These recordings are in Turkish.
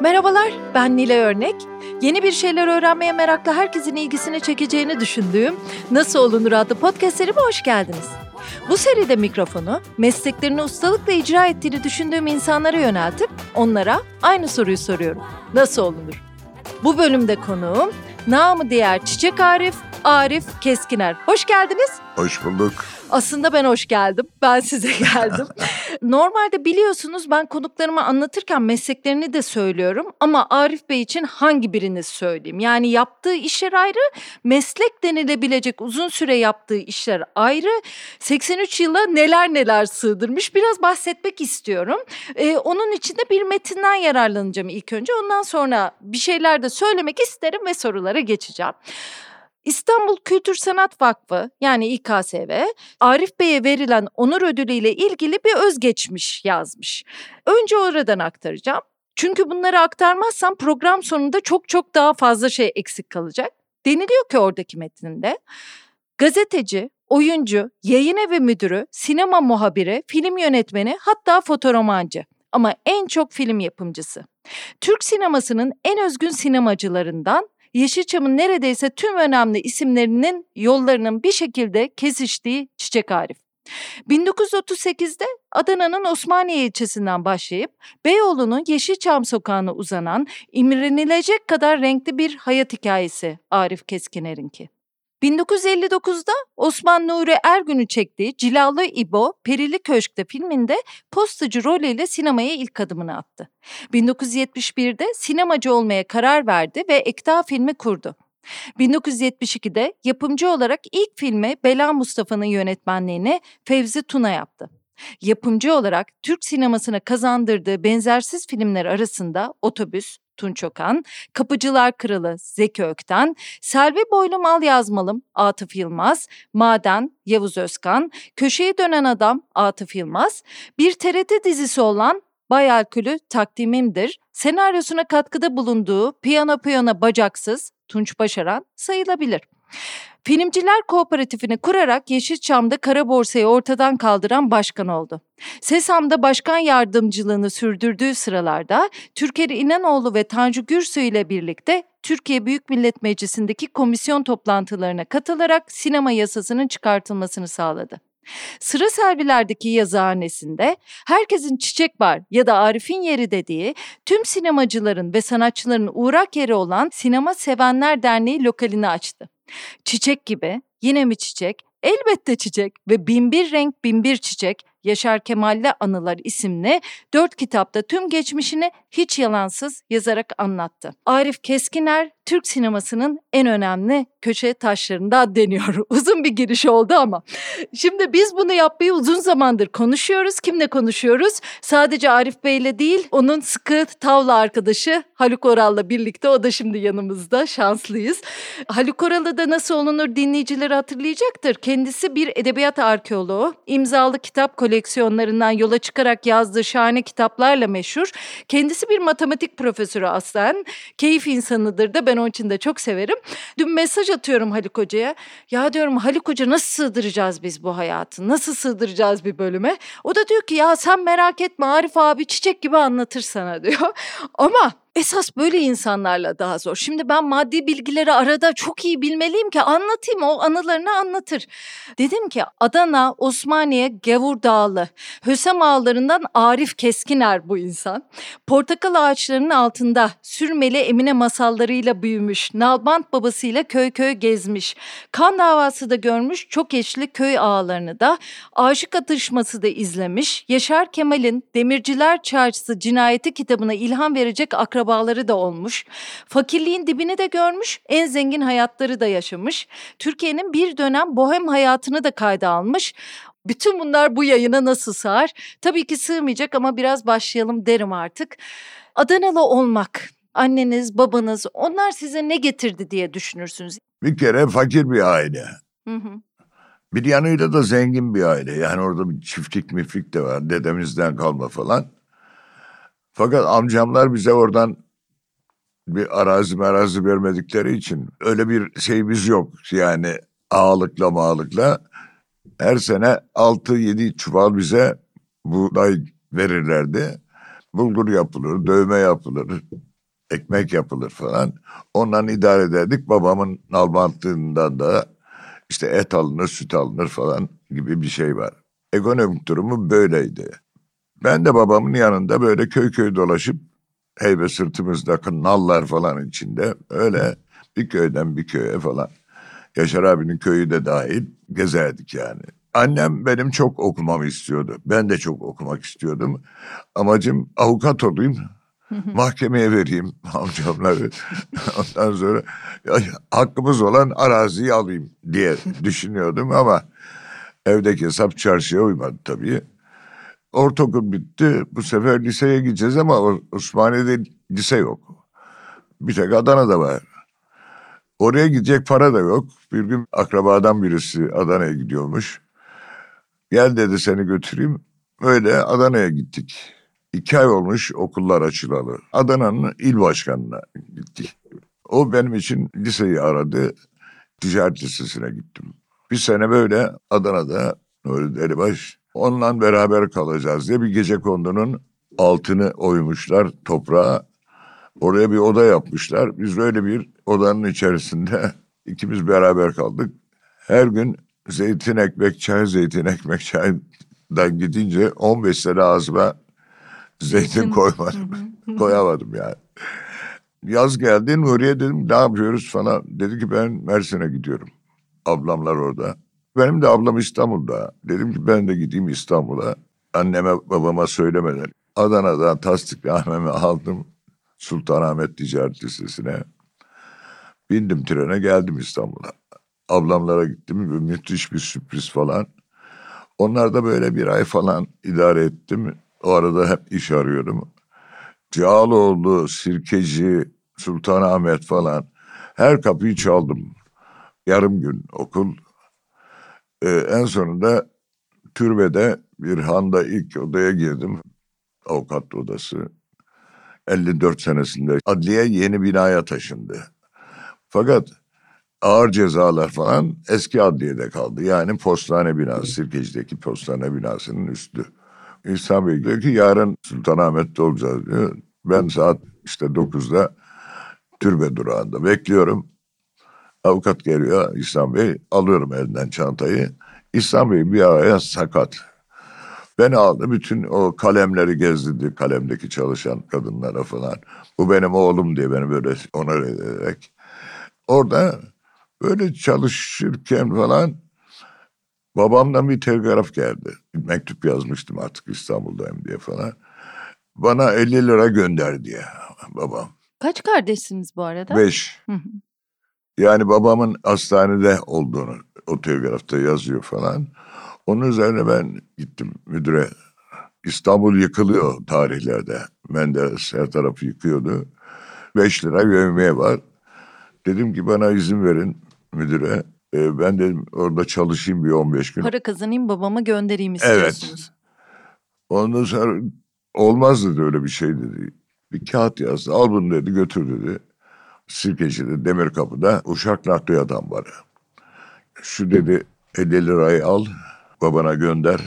Merhabalar, ben Nile Örnek. Yeni bir şeyler öğrenmeye meraklı herkesin ilgisini çekeceğini düşündüğüm Nasıl Olunur adlı podcast serime hoş geldiniz. Bu seride mikrofonu mesleklerini ustalıkla icra ettiğini düşündüğüm insanlara yöneltip onlara aynı soruyu soruyorum. Nasıl olunur? Bu bölümde konuğum namı diğer Çiçek Arif, Arif Keskiner. Hoş geldiniz. Hoş bulduk. Aslında ben hoş geldim. Ben size geldim. Normalde biliyorsunuz ben konuklarıma anlatırken mesleklerini de söylüyorum ama Arif Bey için hangi birini söyleyeyim? Yani yaptığı işler ayrı, meslek denilebilecek uzun süre yaptığı işler ayrı. 83 yıla neler neler sığdırmış biraz bahsetmek istiyorum. Ee, onun için de bir metinden yararlanacağım ilk önce. Ondan sonra bir şeyler de söylemek isterim ve sorulara geçeceğim. İstanbul Kültür Sanat Vakfı yani İKSV Arif Bey'e verilen onur ödülü ile ilgili bir özgeçmiş yazmış. Önce oradan aktaracağım. Çünkü bunları aktarmazsam program sonunda çok çok daha fazla şey eksik kalacak. Deniliyor ki oradaki metninde gazeteci, oyuncu, yayın evi müdürü, sinema muhabiri, film yönetmeni hatta fotoromancı ama en çok film yapımcısı. Türk sinemasının en özgün sinemacılarından Yeşilçam'ın neredeyse tüm önemli isimlerinin yollarının bir şekilde kesiştiği Çiçek Arif. 1938'de Adana'nın Osmaniye ilçesinden başlayıp Beyoğlu'nun Yeşilçam sokağına uzanan imrenilecek kadar renkli bir hayat hikayesi Arif Keskiner'inki. 1959'da Osman Nuri Ergün'ü çektiği Cilalı İbo Perili Köşk'te filminde postacı rolüyle sinemaya ilk adımını attı. 1971'de sinemacı olmaya karar verdi ve Ekta filmi kurdu. 1972'de yapımcı olarak ilk filmi Bela Mustafa'nın yönetmenliğini Fevzi Tuna yaptı. Yapımcı olarak Türk sinemasına kazandırdığı benzersiz filmler arasında Otobüs, Tunç Okan, Kapıcılar Kralı Zeki Ökten, Selvi Boylum Al Yazmalım Atıf Yılmaz, Maden Yavuz Özkan, Köşeyi Dönen Adam Atıf Yılmaz, bir TRT dizisi olan Bay Alkülü Takdimimdir, senaryosuna katkıda bulunduğu Piyano Piyano Bacaksız Tunç Başaran sayılabilir. Filmciler Kooperatifini kurarak Yeşilçam'da kara borsayı ortadan kaldıran başkan oldu. SESAM'da başkan yardımcılığını sürdürdüğü sıralarda Türker İnanoğlu ve Tanju Gürsoy ile birlikte Türkiye Büyük Millet Meclisi'ndeki komisyon toplantılarına katılarak sinema yasasının çıkartılmasını sağladı. Sıra servilerdeki yazıhanesinde herkesin çiçek var ya da Arif'in yeri dediği tüm sinemacıların ve sanatçıların uğrak yeri olan Sinema Sevenler Derneği lokalini açtı. Çiçek gibi, yine mi çiçek? Elbette çiçek ve binbir renk binbir çiçek Yaşar Kemal'le Anılar isimli dört kitapta tüm geçmişini hiç yalansız yazarak anlattı. Arif Keskiner Türk sinemasının en önemli köşe taşlarından deniyor. Uzun bir giriş oldu ama. Şimdi biz bunu yapmayı uzun zamandır konuşuyoruz. Kimle konuşuyoruz? Sadece Arif Bey'le değil, onun sıkı tavla arkadaşı Haluk Oral'la birlikte. O da şimdi yanımızda. Şanslıyız. Haluk Oral'ı da nasıl olunur dinleyicileri hatırlayacaktır. Kendisi bir edebiyat arkeoloğu. İmzalı kitap koleksiyonlarından yola çıkarak yazdığı şahane kitaplarla meşhur. Kendisi bir matematik profesörü aslen. Keyif insanıdır da ben onun için de çok severim. Dün mesaj atıyorum Haluk Hoca'ya. Ya diyorum Haluk Hoca nasıl sığdıracağız biz bu hayatı? Nasıl sığdıracağız bir bölüme? O da diyor ki ya sen merak etme Arif abi çiçek gibi anlatır sana diyor. Ama Esas böyle insanlarla daha zor. Şimdi ben maddi bilgileri arada çok iyi bilmeliyim ki anlatayım o anılarını anlatır. Dedim ki Adana, Osmaniye, Gavur Dağlı, Hösem ağlarından Arif Keskiner bu insan. Portakal ağaçlarının altında sürmeli Emine masallarıyla büyümüş. Nalbant babasıyla köy köy gezmiş. Kan davası da görmüş çok eşli köy ağalarını da. Aşık atışması da izlemiş. Yaşar Kemal'in Demirciler Çarşısı cinayeti kitabına ilham verecek akraba akrabaları da olmuş. Fakirliğin dibini de görmüş, en zengin hayatları da yaşamış. Türkiye'nin bir dönem bohem hayatını da kayda almış. Bütün bunlar bu yayına nasıl sığar? Tabii ki sığmayacak ama biraz başlayalım derim artık. Adanalı olmak, anneniz, babanız onlar size ne getirdi diye düşünürsünüz? Bir kere fakir bir aile. Hı hı. Bir yanıyla da zengin bir aile. Yani orada bir çiftlik miflik de var. Dedemizden kalma falan. Fakat amcamlar bize oradan bir arazi merazi vermedikleri için öyle bir şeyimiz yok. Yani ağalıkla mağalıkla her sene 6-7 çuval bize buğday verirlerdi. Bulgur yapılır, dövme yapılır, ekmek yapılır falan. Ondan idare ederdik. Babamın nalbantlığından da işte et alınır, süt alınır falan gibi bir şey var. Ekonomik durumu böyleydi. Ben de babamın yanında böyle köy köy dolaşıp heybe sırtımızda nallar falan içinde öyle bir köyden bir köye falan. Yaşar abinin köyü de dahil gezerdik yani. Annem benim çok okumamı istiyordu. Ben de çok okumak istiyordum. Amacım avukat olayım. mahkemeye vereyim amcamları. Ondan sonra hakkımız olan araziyi alayım diye düşünüyordum ama evdeki hesap çarşıya uymadı tabii. Ortaokul bitti. Bu sefer liseye gideceğiz ama Osmaniye'de lise yok. Bir tek Adana'da var. Oraya gidecek para da yok. Bir gün akrabadan birisi Adana'ya gidiyormuş. Gel dedi seni götüreyim. Öyle Adana'ya gittik. İki ay olmuş okullar açılalı. Adana'nın il başkanına gittik. O benim için liseyi aradı. Ticaret Lisesi'ne gittim. Bir sene böyle Adana'da Nuri Delibaş onunla beraber kalacağız diye bir gece kondunun altını oymuşlar toprağa. Oraya bir oda yapmışlar. Biz öyle bir odanın içerisinde ikimiz beraber kaldık. Her gün zeytin ekmek çay, zeytin ekmek çaydan gidince 15 sene ağzıma zeytin koymadım. Koyamadım yani. Yaz geldi Nuriye dedim ne yapıyoruz falan. Dedi ki ben Mersin'e gidiyorum. Ablamlar orada. Benim de ablam İstanbul'da. Dedim ki ben de gideyim İstanbul'a. Anneme babama söylemeden. Adana'dan tasdiknamemi aldım. Sultanahmet Ticaret Lisesi'ne. Bindim trene geldim İstanbul'a. Ablamlara gittim. Müthiş bir sürpriz falan. Onlar da böyle bir ay falan idare ettim. O arada hep iş arıyordum. Cağaloğlu, Sirkeci, Sultanahmet falan. Her kapıyı çaldım. Yarım gün okul. Ee, en sonunda türbede bir handa ilk odaya girdim. Avukat odası. 54 senesinde adliye yeni binaya taşındı. Fakat ağır cezalar falan eski adliyede kaldı. Yani postane binası, Sirkeci'deki postane binasının üstü. İhsan Bey diyor ki yarın Sultanahmet'te olacağız diyor. Ben saat işte 9'da türbe durağında bekliyorum. Avukat geliyor İhsan Bey. Alıyorum elinden çantayı. İhsan Bey bir araya sakat. Beni aldı bütün o kalemleri gezdirdi kalemdeki çalışan kadınlara falan. Bu benim oğlum diye beni böyle onur ederek. Orada böyle çalışırken falan babamdan bir telgraf geldi. Bir mektup yazmıştım artık İstanbul'dayım diye falan. Bana 50 lira gönder diye babam. Kaç kardeşsiniz bu arada? Beş. Yani babamın hastanede olduğunu o telgrafta yazıyor falan. Onun üzerine ben gittim müdüre. İstanbul yıkılıyor tarihlerde. Menderes her tarafı yıkıyordu. Beş lira yövmeye var. Dedim ki bana izin verin müdüre. E, ben dedim orada çalışayım bir 15 gün. Para kazanayım babama göndereyim istiyorsunuz. Evet. Ondan sonra olmaz dedi öyle bir şey dedi. Bir kağıt yazdı. Al bunu dedi götür dedi. Sirkeci'de demir kapıda uşak nakliyattan var. Şu dedi 50 lirayı al babana gönder.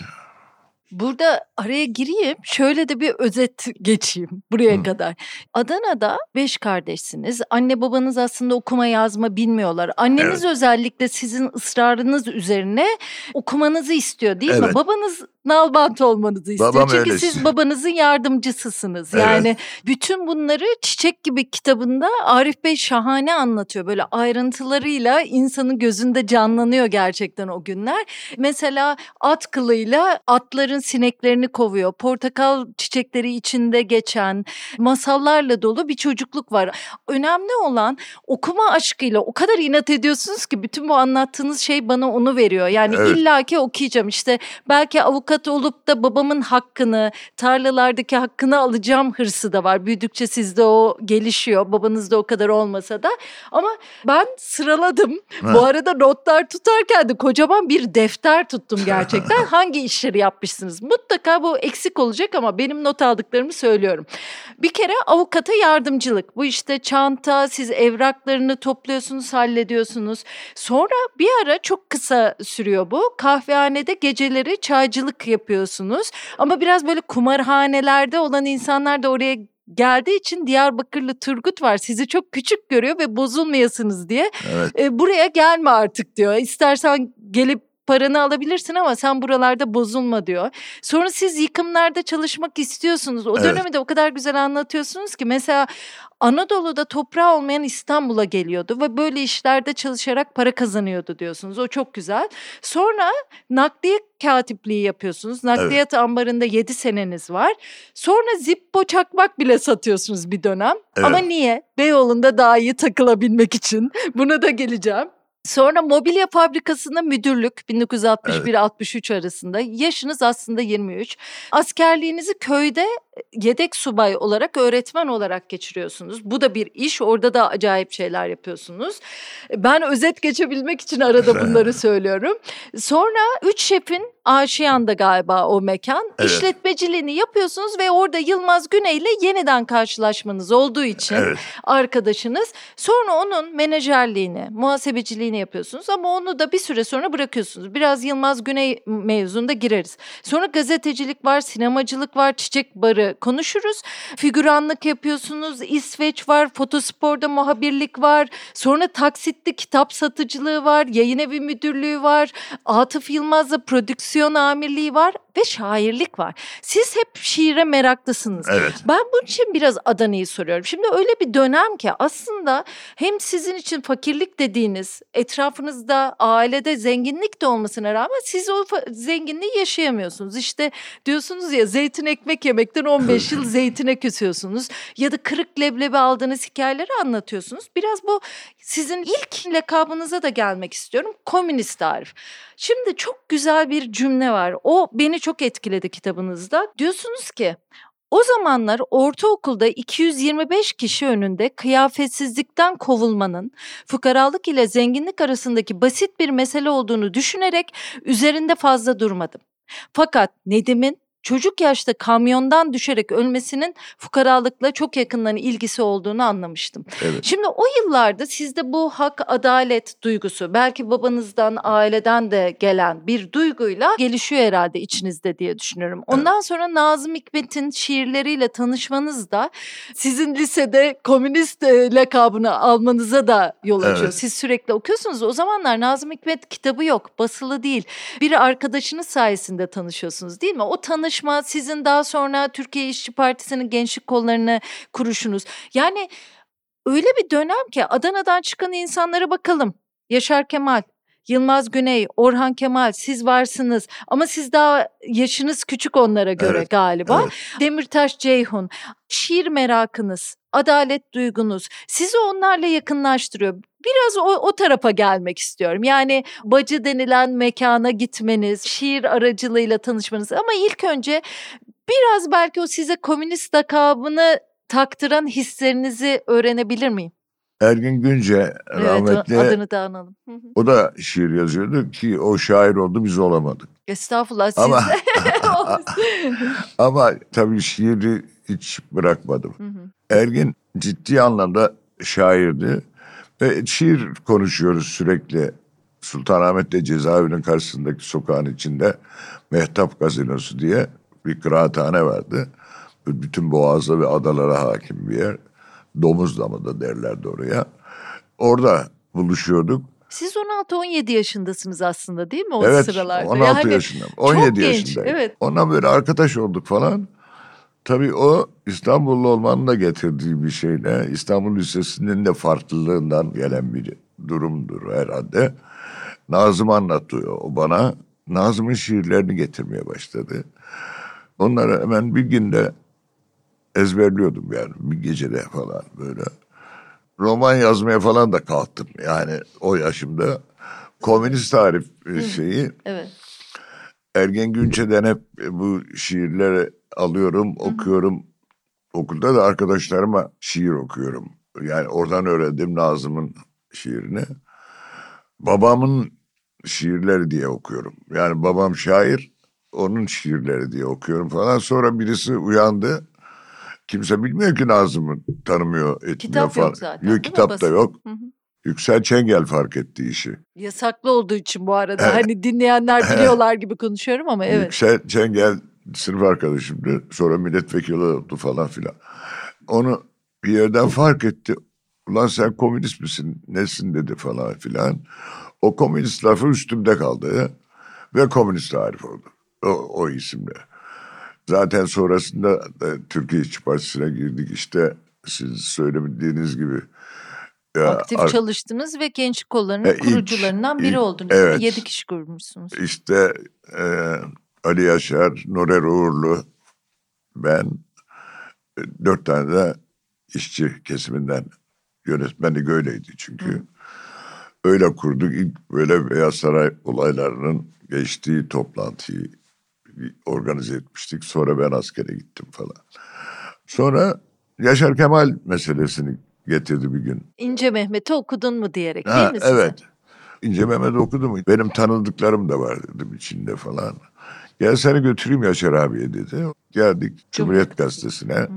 Burada araya gireyim. Şöyle de bir özet geçeyim buraya Hı. kadar. Adana'da beş kardeşsiniz. Anne babanız aslında okuma yazma bilmiyorlar. Anneniz evet. özellikle sizin ısrarınız üzerine okumanızı istiyor değil evet. mi? Babanız nalbant olmanızı istiyor. Babam Çünkü siz babanızın yardımcısısınız. Evet. Yani bütün bunları Çiçek gibi kitabında Arif Bey şahane anlatıyor. Böyle ayrıntılarıyla insanın gözünde canlanıyor gerçekten o günler. Mesela at kılıyla atların sineklerini kovuyor. Portakal çiçekleri içinde geçen masallarla dolu bir çocukluk var. Önemli olan okuma aşkıyla o kadar inat ediyorsunuz ki bütün bu anlattığınız şey bana onu veriyor. Yani evet. illaki okuyacağım. İşte belki avukat olup da babamın hakkını, tarlalardaki hakkını alacağım hırsı da var. Büyüdükçe sizde o gelişiyor. Babanızda o kadar olmasa da. Ama ben sıraladım. Ha. Bu arada notlar tutarken de kocaman bir defter tuttum gerçekten. Hangi işleri yapmışsınız? Yapacaksınız. Mutlaka bu eksik olacak ama benim not aldıklarımı söylüyorum. Bir kere avukata yardımcılık. Bu işte çanta, siz evraklarını topluyorsunuz, hallediyorsunuz. Sonra bir ara çok kısa sürüyor bu. Kahvehanede geceleri çaycılık yapıyorsunuz. Ama biraz böyle kumarhanelerde olan insanlar da oraya geldiği için Diyarbakırlı Turgut var. Sizi çok küçük görüyor ve bozulmayasınız diye. Evet. E, buraya gelme artık diyor. İstersen gelip paranı alabilirsin ama sen buralarda bozulma diyor. Sonra siz yıkımlarda çalışmak istiyorsunuz. O evet. dönemi de o kadar güzel anlatıyorsunuz ki mesela Anadolu'da toprağı olmayan İstanbul'a geliyordu ve böyle işlerde çalışarak para kazanıyordu diyorsunuz. O çok güzel. Sonra nakliye katipliği yapıyorsunuz. Nakliyat evet. ambarında 7 seneniz var. Sonra Zippo çakmak bile satıyorsunuz bir dönem. Evet. Ama niye? Beyoğlu'nda daha iyi takılabilmek için. Buna da geleceğim. Sonra mobilya fabrikasında müdürlük 1961-63 evet. arasında. Yaşınız aslında 23. Askerliğinizi köyde yedek subay olarak öğretmen olarak geçiriyorsunuz. Bu da bir iş. Orada da acayip şeyler yapıyorsunuz. Ben özet geçebilmek için arada bunları söylüyorum. Sonra üç şefin Aşiyan'da galiba o mekan. Evet. İşletmeciliğini yapıyorsunuz ve orada Yılmaz Güney ile yeniden karşılaşmanız olduğu için evet. arkadaşınız. Sonra onun menajerliğini, muhasebeciliğini yapıyorsunuz ama onu da bir süre sonra bırakıyorsunuz. Biraz Yılmaz Güney mevzunda gireriz. Sonra gazetecilik var, sinemacılık var, çiçek barı konuşuruz. Figüranlık yapıyorsunuz, İsveç var, fotosporda muhabirlik var. Sonra taksitli kitap satıcılığı var, yayın evi müdürlüğü var. Atıf Yılmaz'la prodüksiyon amirliği var ve şairlik var. Siz hep şiire meraklısınız. Evet. Ben bunun için biraz Adana'yı soruyorum. Şimdi öyle bir dönem ki aslında hem sizin için fakirlik dediğiniz etrafınızda ailede zenginlik de olmasına rağmen siz o zenginliği yaşayamıyorsunuz. İşte diyorsunuz ya zeytin ekmek yemekten 15 yıl zeytine küsüyorsunuz ya da kırık leblebi aldığınız hikayeleri anlatıyorsunuz. Biraz bu sizin ilk lakabınıza da gelmek istiyorum. Komünist tarif. Şimdi çok güzel bir cümle var. O beni çok etkiledi kitabınızda. Diyorsunuz ki o zamanlar ortaokulda 225 kişi önünde kıyafetsizlikten kovulmanın fukaralık ile zenginlik arasındaki basit bir mesele olduğunu düşünerek üzerinde fazla durmadım. Fakat Nedim'in çocuk yaşta kamyondan düşerek ölmesinin fukaralıkla çok yakından ilgisi olduğunu anlamıştım. Evet. Şimdi o yıllarda sizde bu hak, adalet duygusu belki babanızdan, aileden de gelen bir duyguyla gelişiyor herhalde içinizde diye düşünüyorum. Ondan evet. sonra Nazım Hikmet'in şiirleriyle tanışmanız da sizin lisede komünist e, lakabını almanıza da yol açıyor. Evet. Siz sürekli okuyorsunuz. O zamanlar Nazım Hikmet kitabı yok, basılı değil. Bir arkadaşınız sayesinde tanışıyorsunuz değil mi? O tanış çalışma, sizin daha sonra Türkiye İşçi Partisi'nin gençlik kollarını kuruşunuz. Yani öyle bir dönem ki Adana'dan çıkan insanlara bakalım. Yaşar Kemal, Yılmaz Güney, Orhan Kemal siz varsınız ama siz daha yaşınız küçük onlara göre evet, galiba. Evet. Demirtaş Ceyhun, şiir merakınız, adalet duygunuz sizi onlarla yakınlaştırıyor. Biraz o, o tarafa gelmek istiyorum. Yani bacı denilen mekana gitmeniz, şiir aracılığıyla tanışmanız ama ilk önce biraz belki o size komünist lakabını taktıran hislerinizi öğrenebilir miyim? Ergin Günce rahmetli. Evet, adını da analım. O da şiir yazıyordu ki o şair oldu biz olamadık. Estağfurullah siz ama, ama tabii şiiri hiç bırakmadım. Ergin ciddi anlamda şairdi. Ve şiir konuşuyoruz sürekli. Sultanahmet'te cezaevinin karşısındaki sokağın içinde Mehtap Gazinosu diye bir kıraathane vardı. Bütün boğazda ve adalara hakim bir yer. Domuz damı da derlerdi oraya. Orada buluşuyorduk. Siz 16-17 yaşındasınız aslında değil mi o evet, sıralarda? 16 yani yaşındayım. 17 çok yaşındayım. Genç, evet. Ondan böyle arkadaş olduk falan. Tabii o İstanbullu olmanın da getirdiği bir şeyle İstanbul Lisesi'nin de farklılığından gelen bir durumdur herhalde. Nazım anlatıyor o bana. Nazım'ın şiirlerini getirmeye başladı. Onları hemen bir günde ezberliyordum yani bir gecede falan böyle. Roman yazmaya falan da kalktım yani o yaşımda. Komünist tarif şeyi. Evet. Ergen Günçe'den hep bu şiirleri alıyorum, okuyorum. Okulda da arkadaşlarıma şiir okuyorum. Yani oradan öğrendim Nazım'ın şiirini. Babamın şiirleri diye okuyorum. Yani babam şair, onun şiirleri diye okuyorum falan. Sonra birisi uyandı. Kimse bilmiyor ki Nazım'ı tanımıyor, etmiyor kitap falan. yok zaten. Yok kitap da yok. Hı hı. Yüksel Çengel fark etti işi. Yasaklı olduğu için bu arada hani dinleyenler biliyorlar gibi konuşuyorum ama evet. Yüksel Çengel sınıf arkadaşımdı. Sonra milletvekili oldu falan filan. Onu bir yerden fark etti. Ulan sen komünist misin? Nesin dedi falan filan. O komünist lafı üstümde kaldı. Ve komünist tarif oldu. O, o isimle. Zaten sonrasında e, Türkiye İşçi Partisi'ne girdik işte siz söylemediğiniz gibi. Ya, Aktif ar- çalıştınız ve genç kollarının e, kurucularından ilk, biri oldunuz. Evet. Yedi kişi kurmuşsunuz. İşte e, Ali Yaşar, Nurer Uğurlu, ben e, dört tane de işçi kesiminden yönetmeni öyleydi çünkü. Hı. Öyle kurduk. İlk böyle Beyaz Saray olaylarının geçtiği toplantıyı organize etmiştik. Sonra ben askere gittim falan. Sonra Yaşar Kemal meselesini getirdi bir gün. İnce Mehmet'i okudun mu diyerek ha, değil mi size? Evet. İnce Mehmet okudum. Benim tanıdıklarım da var dedim içinde falan. Gel seni götüreyim Yaşar abiye dedi. Geldik Cumhuriyet Gazetesi'ne. Hı hı.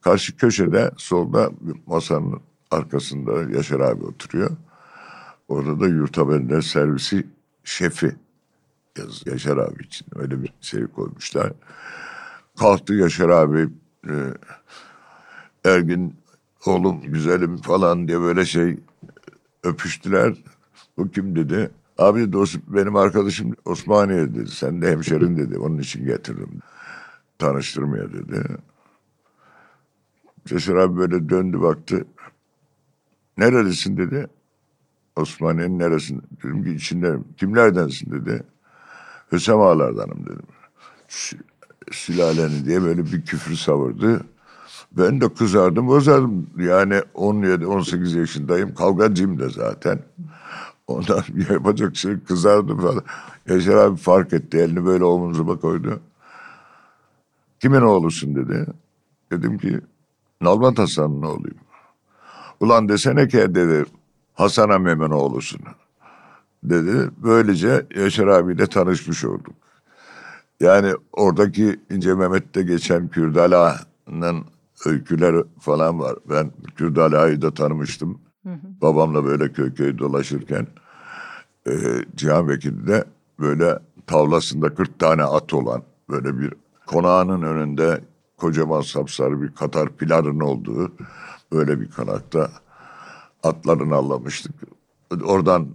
Karşı köşede solda masanın arkasında Yaşar abi oturuyor. Orada da yurtabender servisi şefi yaz Yaşar abi için öyle bir şey koymuşlar. Kalktı Yaşar abi e, Ergin oğlum güzelim falan diye böyle şey öpüştüler. Bu kim dedi. Abi dost benim arkadaşım Osmaniye dedi. Sen de hemşerin dedi. Onun için getirdim. Tanıştırmaya dedi. Yaşar abi böyle döndü baktı. Nerelisin dedi. Osmaniye'nin neresinde? Dedim ki içinde. Kimlerdensin dedi. Hüsam Ağalardanım dedim. Sülaleni diye böyle bir küfür savurdu. Ben de kızardım bozardım. Yani 17-18 yaşındayım. Kavgacıyım da zaten. Ondan yapacak şey kızardım falan. Yaşar abi fark etti. Elini böyle omuzuma koydu. Kimin oğlusun dedi. Dedim ki Nalbant Hasan'ın oğluyum. Ulan desene ki dedi Hasan Amem'in oğlusun. Dedi. Böylece Yaşar abiyle tanışmış olduk. Yani oradaki İnce Mehmet'te geçen Kürdala'nın öyküler falan var. Ben Kürdala'yı da tanımıştım. Hı hı. Babamla böyle köy köy dolaşırken e, Cihan Vekili'de böyle tavlasında 40 tane at olan böyle bir konağının önünde kocaman sapsarı bir Katar piların olduğu böyle bir kanakta atlarını allamıştık. Oradan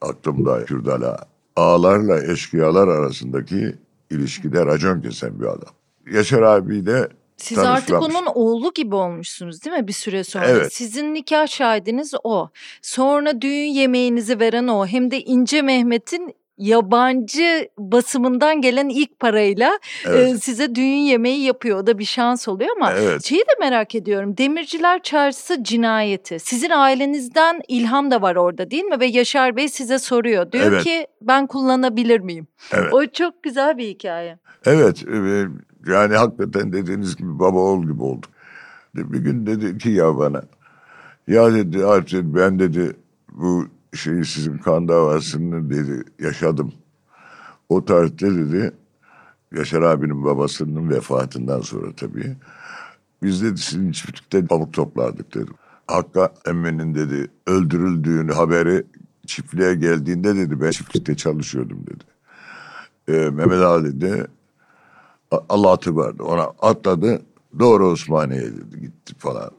aklımda Kürdala ağlarla eşkıyalar arasındaki ilişkide racon kesen bir adam. Yaşar abi de siz artık onun oğlu gibi olmuşsunuz değil mi bir süre sonra? Evet. Sizin nikah şahidiniz o. Sonra düğün yemeğinizi veren o. Hem de İnce Mehmet'in yabancı basımından gelen ilk parayla evet. e, size düğün yemeği yapıyor. O da bir şans oluyor ama evet. şeyi de merak ediyorum. Demirciler Çarşısı cinayeti. Sizin ailenizden ilham da var orada değil mi? Ve Yaşar Bey size soruyor. Diyor evet. ki ben kullanabilir miyim? Evet. O çok güzel bir hikaye. Evet. E, yani hakikaten dediğiniz gibi baba oğul gibi olduk. Bir gün dedi ki ya bana ya dedi artık ben dedi bu şeyi sizin kan davasını dedi yaşadım. O tarihte dedi Yaşar abinin babasının vefatından sonra tabii. Biz dedi sizin çiftlikte pamuk toplardık dedim. Hakka emmenin dedi öldürüldüğünü haberi çiftliğe geldiğinde dedi ben çiftlikte çalışıyordum dedi. Ee, Mehmet Ali de Allah vardı ona atladı doğru Osmaniye'ye dedi gitti falan.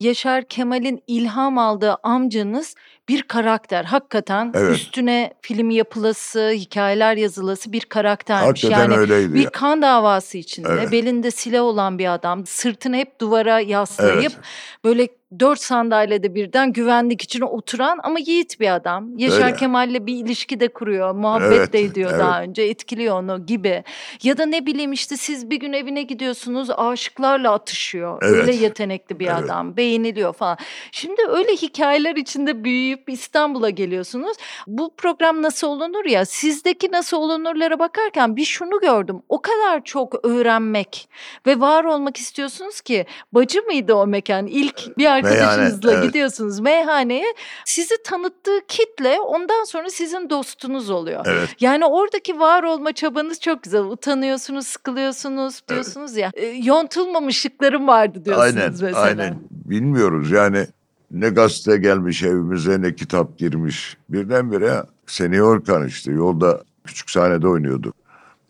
Yaşar Kemal'in ilham aldığı amcanız bir karakter. Hakikaten evet. üstüne film yapılası, hikayeler yazılası bir karaktermiş. Hakikaten yani öyleydi. Bir kan davası içinde evet. belinde silah olan bir adam. Sırtını hep duvara yaslayıp evet. böyle dört sandalyede birden güvenlik için oturan ama yiğit bir adam. Yaşar Öyle. Kemal'le bir ilişki de kuruyor. Muhabbet evet, de ediyor evet. daha önce. Etkiliyor onu gibi. Ya da ne bileyim işte siz bir gün evine gidiyorsunuz aşıklarla atışıyor. Evet. Öyle yetenekli bir evet. adam. Beğeniliyor falan. Şimdi öyle hikayeler içinde büyüyüp İstanbul'a geliyorsunuz. Bu program nasıl olunur ya sizdeki nasıl olunurlara bakarken bir şunu gördüm. O kadar çok öğrenmek ve var olmak istiyorsunuz ki bacı mıydı o mekan? İlk bir arkadaşınızla Meyhane, evet. gidiyorsunuz meyhaneye. Sizi tanıttığı kitle ondan sonra sizin dostunuz oluyor. Evet. Yani oradaki var olma çabanız çok güzel. Utanıyorsunuz, sıkılıyorsunuz diyorsunuz evet. ya. E, yontulmamışlıklarım vardı diyorsunuz aynen, mesela. Aynen. Bilmiyoruz yani ne gazete gelmiş evimize ne kitap girmiş. Birdenbire senior kan işte yolda küçük sahnede oynuyorduk.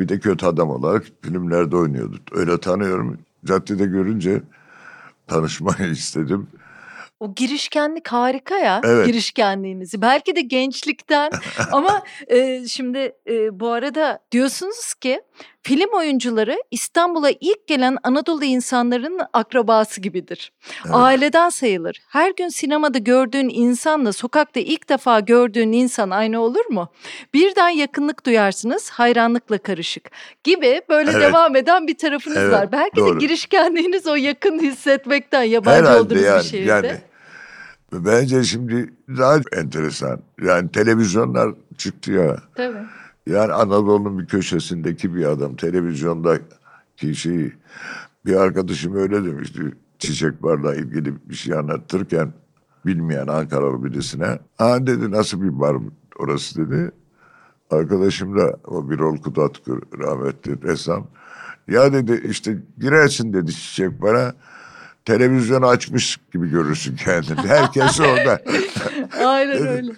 Bir de kötü adam olarak filmlerde oynuyorduk. Öyle tanıyorum. Caddede görünce tanışmayı istedim. O girişkenlik harika ya evet. girişkenliğinizi. Belki de gençlikten ama e, şimdi e, bu arada diyorsunuz ki film oyuncuları İstanbul'a ilk gelen Anadolu insanların akrabası gibidir. Evet. Aileden sayılır. Her gün sinemada gördüğün insanla sokakta ilk defa gördüğün insan aynı olur mu? Birden yakınlık duyarsınız, hayranlıkla karışık gibi böyle evet. devam eden bir tarafınız evet, var. Belki doğru. de girişkenliğiniz o yakın hissetmekten yabancı Herhalde olduğunuz yani, bir şehirde. Yani Bence şimdi daha enteresan. Yani televizyonlar çıktı ya. Tabii. Yani Anadolu'nun bir köşesindeki bir adam televizyondaki şeyi bir arkadaşım öyle demişti. Çiçek barla ilgili bir şey anlatırken bilmeyen Ankaralı birisine. Ha dedi nasıl bir bar orası dedi. Arkadaşım da o bir rol Kudatkur rahmetli ressam. Ya dedi işte girersin dedi çiçek bara televizyonu açmış gibi görürsün kendini. Herkes orada. Aynen öyle.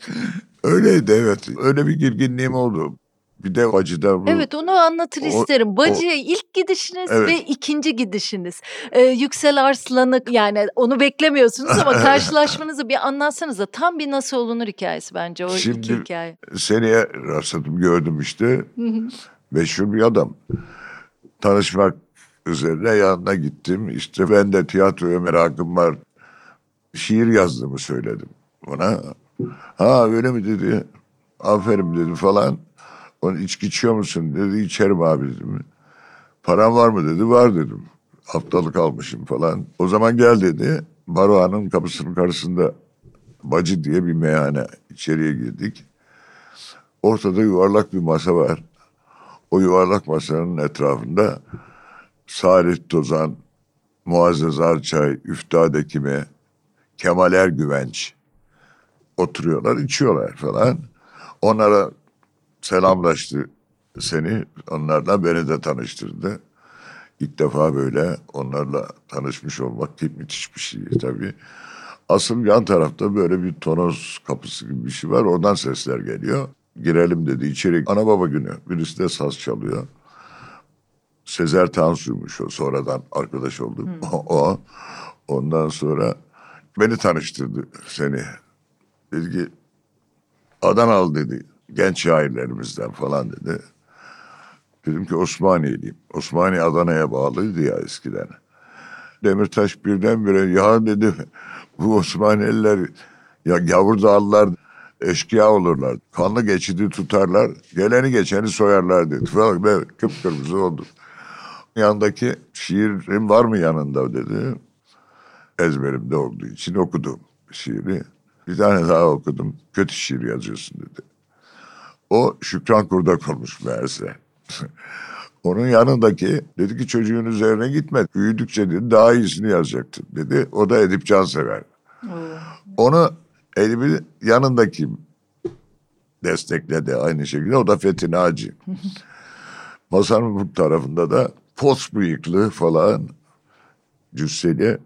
Öyleydi evet. Öyle bir girginliğim oldu. Bir de Bacı'da bu. Evet onu anlatır o, isterim. Bacı'ya ilk gidişiniz evet. ve ikinci gidişiniz. Ee, Yüksel Arslan'ı yani onu beklemiyorsunuz ama karşılaşmanızı bir anlatsanıza. Tam bir nasıl olunur hikayesi bence o Şimdi, iki hikaye. seneye rastladım gördüm işte. Meşhur bir adam. Tanışmak üzerine yanına gittim. İşte ben de tiyatroya merakım var. Şiir yazdığımı söyledim ona. Ha öyle mi dedi. Aferin dedi falan. Onu içki içiyor musun dedi. İçerim abi dedim. Param var mı dedi. Var dedim. Haftalık almışım falan. O zaman gel dedi. Baroğan'ın kapısının karşısında Bacı diye bir meyhane. içeriye girdik. Ortada yuvarlak bir masa var. O yuvarlak masanın etrafında Salih Tozan, Muazzez Arçay, Üftad Ekimi, Kemal Ergüvenç oturuyorlar, içiyorlar falan. Onlara selamlaştı seni, onlarla beni de tanıştırdı. İlk defa böyle onlarla tanışmış olmak müthiş bir şey tabii. Asıl yan tarafta böyle bir tonoz kapısı gibi bir şey var. Oradan sesler geliyor. Girelim dedi içeri. Ana baba günü. Birisi de saz çalıyor. Sezer Tansu'ymuş o sonradan arkadaş olduk. Hmm. o. Ondan sonra beni tanıştırdı seni. Dedi ki Adanalı dedi. Genç şairlerimizden falan dedi. Dedim ki Osmaniyeliyim. Osmaniye Adana'ya bağlıydı ya eskiden. Demirtaş birdenbire ya dedi bu Osmaniyeliler ya gavur dağlılar eşkıya olurlar. Kanlı geçidi tutarlar. Geleni geçeni soyarlar dedi. Falan ben kıpkırmızı oldum. Yanındaki şiirin var mı yanında dedi. Ezberimde olduğu için okudum şiiri. Bir tane daha okudum. Kötü şiir yazıyorsun dedi. O Şükran Kurdak olmuş meğerse. Onun yanındaki dedi ki çocuğun üzerine gitme. Büyüdükçe dedi daha iyisini yazacaktın dedi. O da Edip Cansever. Hmm. Onu Edip'in yanındaki destekledi aynı şekilde. O da Fethi Naci. Masanın bu tarafında da pos bıyıklı falan cüsseli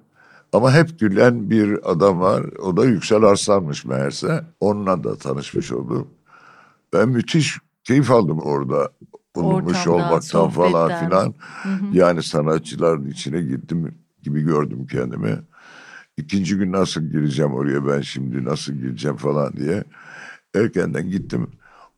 ama hep gülen bir adam var. O da Yüksel Arslan'mış meğerse. Onunla da tanışmış oldum. Ben müthiş keyif aldım orada bulunmuş Ortamdan, olmaktan falan filan. Hı hı. Yani sanatçıların içine girdim gibi gördüm kendimi. İkinci gün nasıl gireceğim oraya ben şimdi nasıl gireceğim falan diye. Erkenden gittim.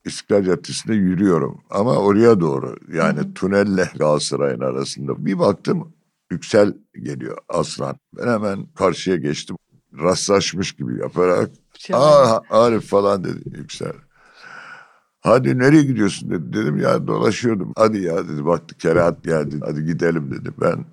İstiklal Caddesi'nde yürüyorum ama oraya doğru yani Hı-hı. tünelle Galatasaray'ın arasında bir baktım Yüksel geliyor Aslan. Ben hemen karşıya geçtim. Rastlaşmış gibi yaparak aa Arif falan dedi Yüksel. Hadi nereye gidiyorsun dedi. Dedim ya dolaşıyordum. Hadi ya dedi baktı kerahat geldi. Hadi gidelim dedi. Ben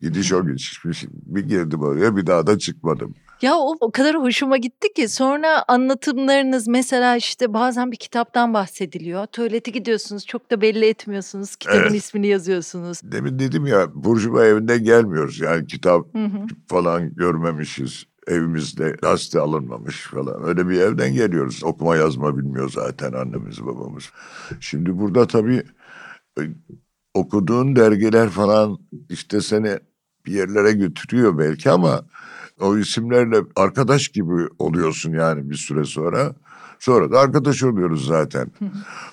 gidiş o geçmişim. Bir girdim oraya bir daha da çıkmadım. Ya o, o kadar hoşuma gitti ki sonra anlatımlarınız mesela işte bazen bir kitaptan bahsediliyor. Tuvalete gidiyorsunuz çok da belli etmiyorsunuz. Kitabın evet. ismini yazıyorsunuz. Demin dedim ya Burjuva evinden gelmiyoruz. Yani kitap hı hı. falan görmemişiz. Evimizde gazete alınmamış falan. Öyle bir evden geliyoruz. Okuma yazma bilmiyor zaten annemiz babamız. Şimdi burada tabii e, okuduğun dergiler falan işte seni bir yerlere götürüyor belki ama o isimlerle arkadaş gibi oluyorsun yani bir süre sonra. Sonra da arkadaş oluyoruz zaten.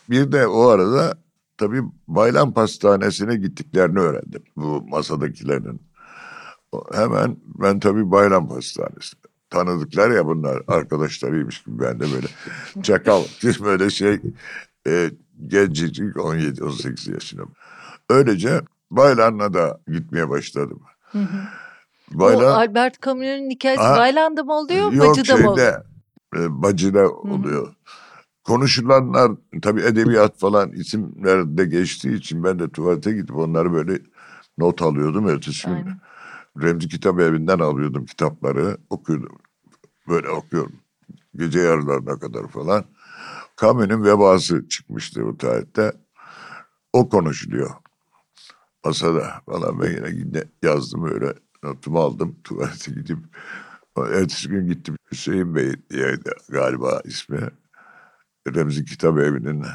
bir de o arada tabii Baylam Pastanesi'ne gittiklerini öğrendim bu masadakilerin. Hemen ben tabii bayram pastanesi. Tanıdıklar ya bunlar arkadaşlarıymış gibi ben de böyle çakal böyle şey e, gencecik 17-18 yaşında. Öylece Baylan'la da gitmeye başladım. Hı hı. Baylan, o Albert Camus'un hikayesi ha, Baylan'da mı oluyor, yok, Bacı'da şeyde, mı oluyor? E, Bacı'da oluyor. Hı. Konuşulanlar tabii edebiyat falan isimlerde geçtiği için ben de tuvalete gidip onları böyle not alıyordum ertesi gün. Remzi Kitap Evi'nden alıyordum kitapları okuyordum. Böyle okuyorum. Gece yarılarına kadar falan. Camus'un vebası çıkmıştı o tarihte. O konuşuluyor. Masada falan ben yine yazdım öyle notumu aldım tuvalete gidip ertesi gün gittim Hüseyin Bey diye galiba ismi Remzi Kitap Evi'nin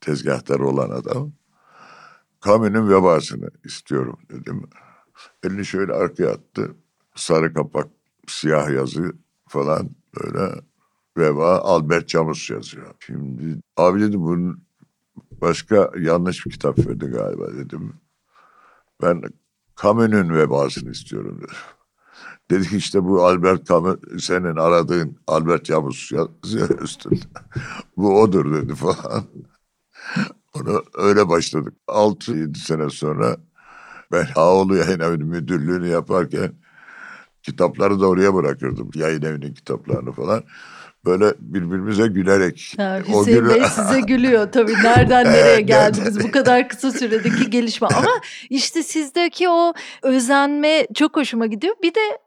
tezgahtarı olan adam. Camus'un vebasını istiyorum dedim. Elini şöyle arkaya attı. Sarı kapak, siyah yazı falan böyle veba Albert Camus yazıyor. Şimdi abi dedi bunun başka yanlış bir kitap verdi galiba dedim. Ben Camus'un vebasını istiyorum dedi. Dedi ki işte bu Albert Camus senin aradığın Albert Camus üstünde. bu odur dedi falan. Onu öyle başladık. 6-7 sene sonra ben Ağoğlu Yayın Evi'nin müdürlüğünü yaparken kitapları da oraya bırakırdım. Yayın evinin kitaplarını falan. Böyle birbirimize gülerek. Ha, Hüseyin o gülü... Bey size gülüyor tabii. Nereden nereye geldiniz bu kadar kısa süredeki gelişme. Ama işte sizdeki o özenme çok hoşuma gidiyor. Bir de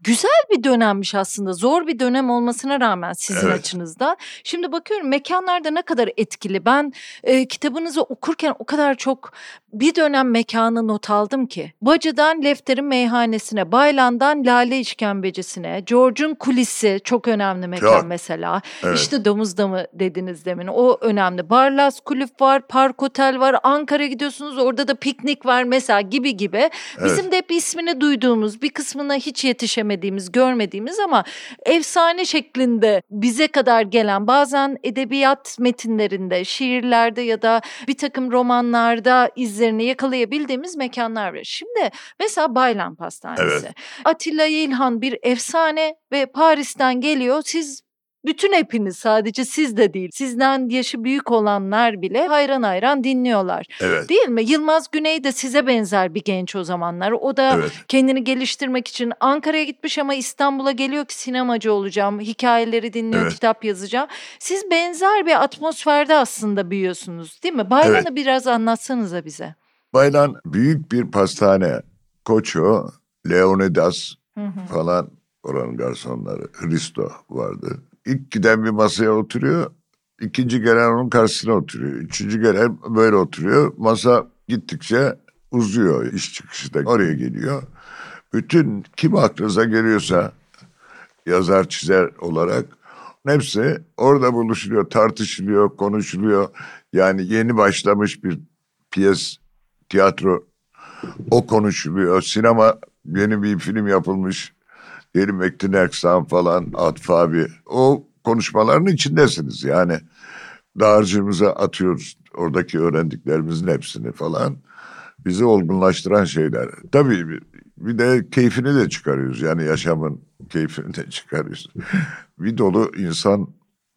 güzel bir dönemmiş aslında. Zor bir dönem olmasına rağmen sizin evet. açınızda. Şimdi bakıyorum mekanlarda ne kadar etkili. Ben e, kitabınızı okurken o kadar çok bir dönem mekanı not aldım ki. Bacı'dan Lefter'in meyhanesine, Baylan'dan Lale işkembecisine, George'un kulisi çok önemli mekan çok. mesela. Evet. İşte Domuz Damı dediniz demin o önemli. Barlas Kulüp var, Park Otel var, Ankara gidiyorsunuz orada da piknik var mesela gibi gibi. Evet. Bizim de hep ismini duyduğumuz bir kısmına hiç yetişemediğimiz, görmediğimiz ama efsane şeklinde bize kadar gelen bazen edebiyat metinlerinde, şiirlerde ya da bir takım romanlarda izlerini yakalayabildiğimiz mekanlar var. Şimdi mesela Baylan Pastanesi. Evet. Atilla İlhan bir efsane ve Paris'ten geliyor. Siz bütün hepiniz sadece siz de değil. Sizden yaşı büyük olanlar bile hayran hayran dinliyorlar. Evet. Değil mi? Yılmaz Güney de size benzer bir genç o zamanlar. O da evet. kendini geliştirmek için Ankara'ya gitmiş ama İstanbul'a geliyor ki sinemacı olacağım. Hikayeleri dinliyor, evet. kitap yazacağım. Siz benzer bir atmosferde aslında büyüyorsunuz değil mi? Baylan'ı evet. biraz anlatsanıza bize. Baylan büyük bir pastane. Koço, Leonidas hı hı. falan oranın garsonları. Hristo vardı ilk giden bir masaya oturuyor. ikinci gelen onun karşısına oturuyor. Üçüncü gelen böyle oturuyor. Masa gittikçe uzuyor iş çıkışı da oraya geliyor. Bütün kim aklınıza geliyorsa yazar çizer olarak hepsi orada buluşuluyor, tartışılıyor, konuşuluyor. Yani yeni başlamış bir piyes, tiyatro o konuşuluyor. Sinema yeni bir film yapılmış Diyelim Mektin Erksan falan, Atf abi. O konuşmaların içindesiniz yani. Dağarcığımıza atıyoruz oradaki öğrendiklerimizin hepsini falan. Bizi olgunlaştıran şeyler. Tabii bir de keyfini de çıkarıyoruz. Yani yaşamın keyfini de çıkarıyoruz. bir dolu insan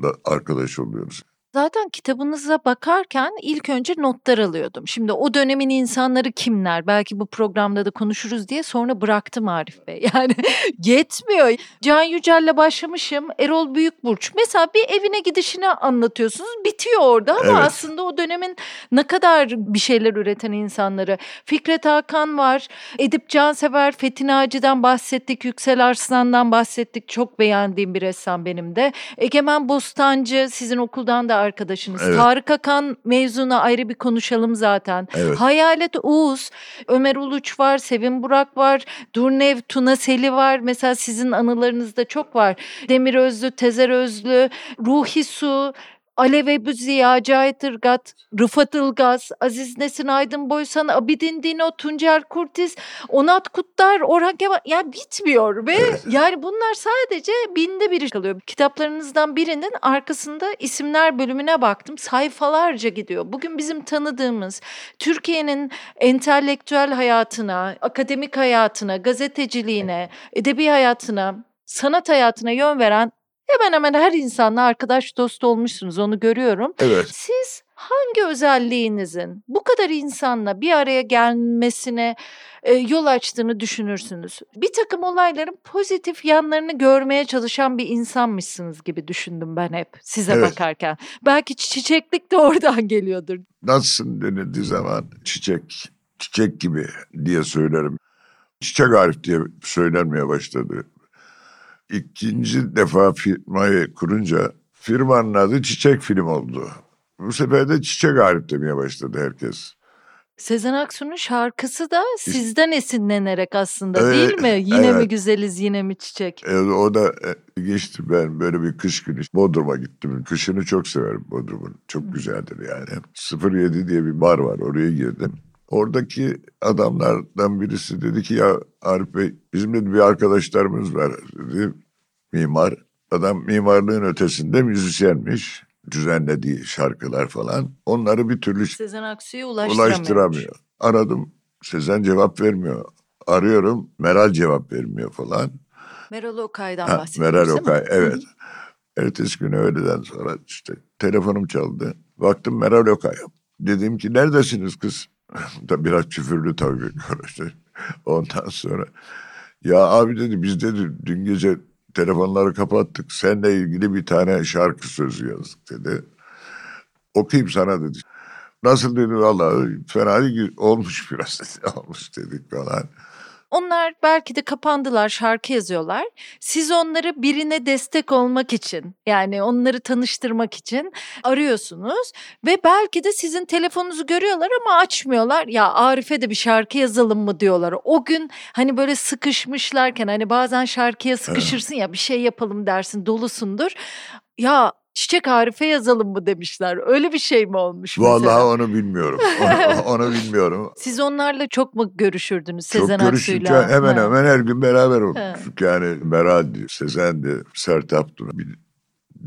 da arkadaş oluyoruz. Zaten kitabınıza bakarken ilk önce notlar alıyordum. Şimdi o dönemin insanları kimler? Belki bu programda da konuşuruz diye sonra bıraktım Arif Bey. Yani yetmiyor. Can Yücel'le başlamışım. Erol Büyükburç. Mesela bir evine gidişini anlatıyorsunuz. Bitiyor orada ama evet. aslında o dönemin ne kadar bir şeyler üreten insanları. Fikret Hakan var. Edip Cansever, Fethi Naci'den bahsettik. Yüksel Arslan'dan bahsettik. Çok beğendiğim bir ressam benim de. Egemen Bostancı sizin okuldan da arkadaşınız. Evet. Tarık Akan mevzuna ayrı bir konuşalım zaten. Evet. Hayalet Uğuz, Ömer Uluç var, Sevin Burak var, Durnev Tuna Seli var. Mesela sizin anılarınızda çok var. Demir Özlü, Tezer Özlü, Ruhi Su, Alev Ebu Ziya, Cahit Irgat, Rıfat Ilgaz, Aziz Nesin Aydın Boysan, Abidin Dino, Tuncer Kurtiz, Onat Kutlar, Orhan Kemal. Yani bitmiyor ve yani bunlar sadece binde biri kalıyor. Kitaplarınızdan birinin arkasında isimler bölümüne baktım. Sayfalarca gidiyor. Bugün bizim tanıdığımız Türkiye'nin entelektüel hayatına, akademik hayatına, gazeteciliğine, edebi hayatına, sanat hayatına yön veren hemen hemen her insanla arkadaş dost olmuşsunuz onu görüyorum. Evet. Siz hangi özelliğinizin bu kadar insanla bir araya gelmesine e, yol açtığını düşünürsünüz? Bir takım olayların pozitif yanlarını görmeye çalışan bir insanmışsınız gibi düşündüm ben hep size Evet. bakarken. Belki çiçeklik de oradan geliyordur. Nasılsın denildiği zaman çiçek, çiçek gibi diye söylerim. Çiçek Arif diye söylenmeye başladı. İkinci defa firmayı kurunca firmanın adı Çiçek Film oldu. Bu sefer de Çiçek Arif demeye başladı herkes. Sezen Aksu'nun şarkısı da sizden esinlenerek aslında Öyle, değil mi? Yine mi evet. güzeliz yine mi çiçek? E, o da e, geçti ben böyle bir kış günü Bodrum'a gittim. Kışını çok severim Bodrum'un. Çok güzeldir yani. 07 diye bir bar var oraya girdim. Oradaki adamlardan birisi dedi ki ya Arif Bey bizim dedi bir arkadaşlarımız var dedi mimar. Adam mimarlığın ötesinde müzisyenmiş. Düzenlediği şarkılar falan. Onları bir türlü Sezen Aksu'yu ulaştıramıyor. Aradım Sezen cevap vermiyor. Arıyorum Meral cevap vermiyor falan. Meral Okay'dan Ha, bahsediyoruz Meral değil mi? Okay evet. Ertesi günü öğleden sonra işte telefonum çaldı. Baktım Meral Okay. Dedim ki neredesiniz kız? da biraz küfürlü tabii konuştu. Ondan sonra ya abi dedi biz dedi dün gece telefonları kapattık. Seninle ilgili bir tane şarkı sözü yazdık dedi. Okuyayım sana dedi. Nasıl dedi vallahi fena değil olmuş biraz dedi. Olmuş dedik falan. Onlar belki de kapandılar, şarkı yazıyorlar. Siz onları birine destek olmak için, yani onları tanıştırmak için arıyorsunuz ve belki de sizin telefonunuzu görüyorlar ama açmıyorlar. Ya Arif'e de bir şarkı yazalım mı diyorlar. O gün hani böyle sıkışmışlarken hani bazen şarkıya sıkışırsın ya bir şey yapalım dersin, dolusundur. Ya Çiçek Arif'e yazalım mı demişler. Öyle bir şey mi olmuş Vallahi mesela? onu bilmiyorum. Onu, onu bilmiyorum. Siz onlarla çok mu görüşürdünüz Çok Sezen Aksu'yla? hemen Ha. hemen her gün beraber olduk. Yani Meral'di, Sezen'di, Sertap'tı. Bir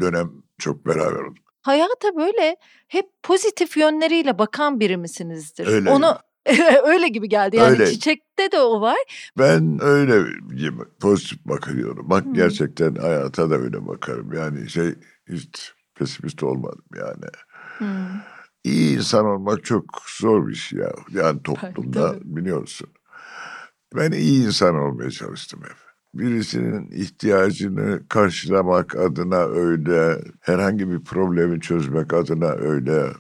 dönem çok beraber olduk. hayata böyle hep pozitif yönleriyle bakan biri misinizdir? Öyle. Onu öyle gibi geldi. Yani Öyle. çiçekte de o var. Ben öyle gibi pozitif bakıyorum. Bak Hı. gerçekten hayata da öyle bakarım. Yani şey hiç pesimist olmadım yani. Hmm. İyi insan olmak çok zor bir şey ya. Yani toplumda tabii. biliyorsun. Ben iyi insan olmaya çalıştım hep. Birisinin ihtiyacını karşılamak adına öyle, herhangi bir problemi çözmek adına öyle.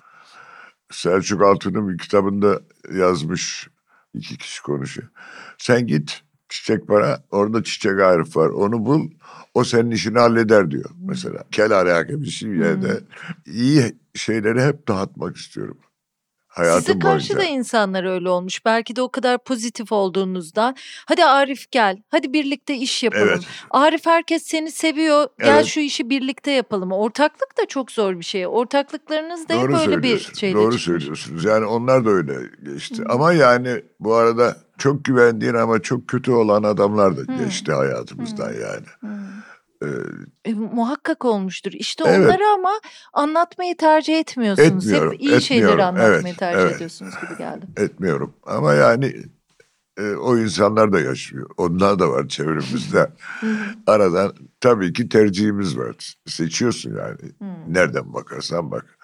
Selçuk Altun'un bir kitabında yazmış, iki kişi konuşuyor. Sen git, çiçek para, orada çiçek Arif var, onu bul, o senin işini halleder diyor mesela. Kel alaka bir şey yerde. İyi şeyleri hep dağıtmak istiyorum. Hayatım Size karşı boyunca. da insanlar öyle olmuş. Belki de o kadar pozitif olduğunuzdan. Hadi Arif gel. Hadi birlikte iş yapalım. Evet. Arif herkes seni seviyor. Gel Evet. şu işi birlikte yapalım. Ortaklık da çok zor bir şey. Ortaklıklarınız da hep Doğru öyle bir şeyle Doğru çıkmış. söylüyorsunuz. Yani onlar da öyle geçti. Ama yani bu arada çok güvendiğin ama çok kötü olan adamlar da Hı. geçti hayatımızdan yani. Hmm. E, muhakkak olmuştur. İşte Evet. onları ama anlatmayı tercih etmiyorsunuz. Etmiyorum, Hep iyi şeyleri etmiyorum. anlatmayı Evet, tercih evet. ediyorsunuz gibi geldi. etmiyorum. Ama yani e, o insanlar da yaşıyor. Onlar da var çevremizde. Aradan tabii ki tercihimiz var. Seçiyorsun yani. Hmm. Nereden bakarsan bak.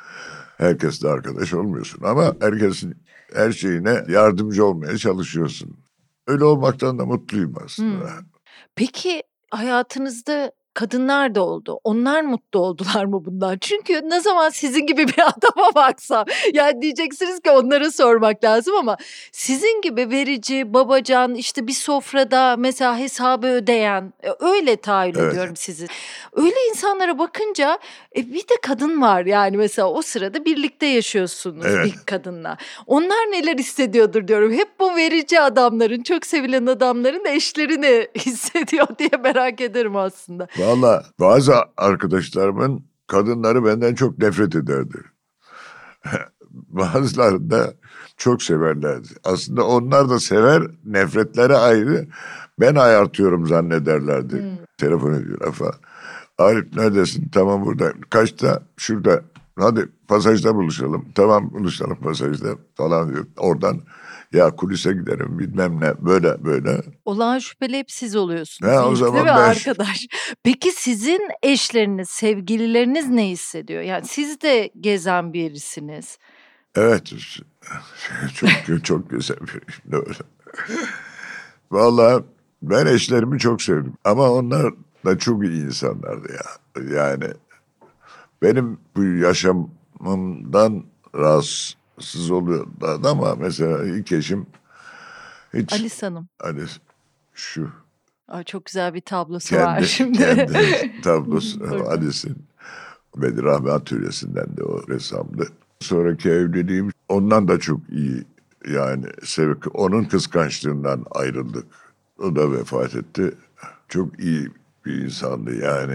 Herkesle arkadaş olmuyorsun ama herkesin her şeyine yardımcı olmaya çalışıyorsun. Öyle olmaktan da mutluyum aslında. Hmm. Peki hayatınızda kadınlar da oldu. Onlar mutlu oldular mı bundan? Çünkü ne zaman sizin gibi bir adama baksam yani diyeceksiniz ki onlara sormak lazım ama sizin gibi verici, babacan işte bir sofrada mesela hesabı ödeyen e, öyle tahayyül Evet. ediyorum sizi. Öyle insanlara bakınca e, bir de kadın var yani mesela o sırada birlikte yaşıyorsunuz Evet. bir kadınla. Onlar neler hissediyordur diyorum. Hep bu verici adamların, çok sevilen adamların eşlerini hissediyor diye merak ederim aslında. Valla bazı arkadaşlarımın kadınları benden çok nefret ederdi. Bazıları da çok severlerdi. Aslında onlar da sever, nefretleri ayrı. Ben ayartıyorum zannederlerdi. Hmm. Telefon ediyor falan. Arif neredesin? Tamam buradayım. Kaçta? Şurada. Hadi pasajda buluşalım. Tamam buluşalım pasajda falan diyor. Oradan ya kulise giderim bilmem ne böyle böyle. Olağan şüpheli hep siz oluyorsunuz. He, o zaman ben... arkadaş. Peki sizin eşleriniz, sevgilileriniz ne hissediyor? Yani siz de gezen birisiniz. Evet. Çok çok güzel bir öyle. Vallahi ben eşlerimi çok sevdim. Ama onlar da çok iyi insanlardı ya. Yani benim bu yaşamımdan rahatsız oluyorlardı ama mesela ilk eşim hiç... Alice Hanım. Alice şu. Aa, çok güzel bir tablosu kendi, var şimdi. Kendi tablosu Alice'in. Bedir Rahmi Atölyesi'nden de o ressamdı. Sonraki evliliğim ondan da çok iyi yani sevk onun kıskançlığından ayrıldık. O da vefat etti. Çok iyi bir insandı yani.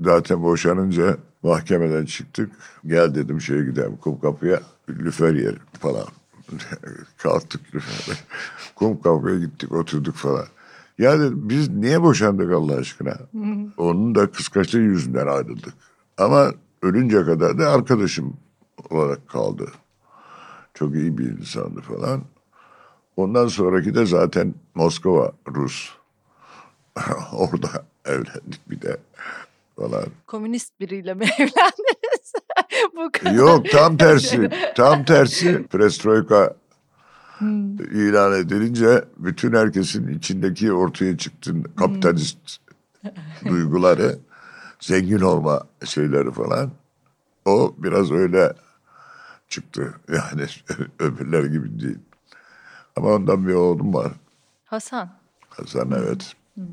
Zaten boşanınca mahkemeden çıktık. Gel dedim şeye gidelim Kumkapı'ya. Lüfer yer falan. Kalktık lüferden. Kumkapı'ya gittik oturduk falan. Ya dedim biz niye boşandık Allah aşkına? Onun da kıskançlığı yüzünden ayrıldık. Ama ölünce kadar da arkadaşım olarak kaldı. Çok iyi bir insandı falan. Ondan sonraki de zaten Moskova Rus. Orada evlendik bir de falan. Komünist biriyle mi evlendiniz? Bu kadar. Yok tam tersi. Tam tersi. Perestroika hmm. ilan edilince bütün herkesin içindeki ortaya çıktı kapitalist hmm. duyguları, zengin olma şeyleri falan. O biraz öyle çıktı. Yani öbürler gibi değil. Ama ondan bir oğlum var. Hasan. Hasan evet. Hmm.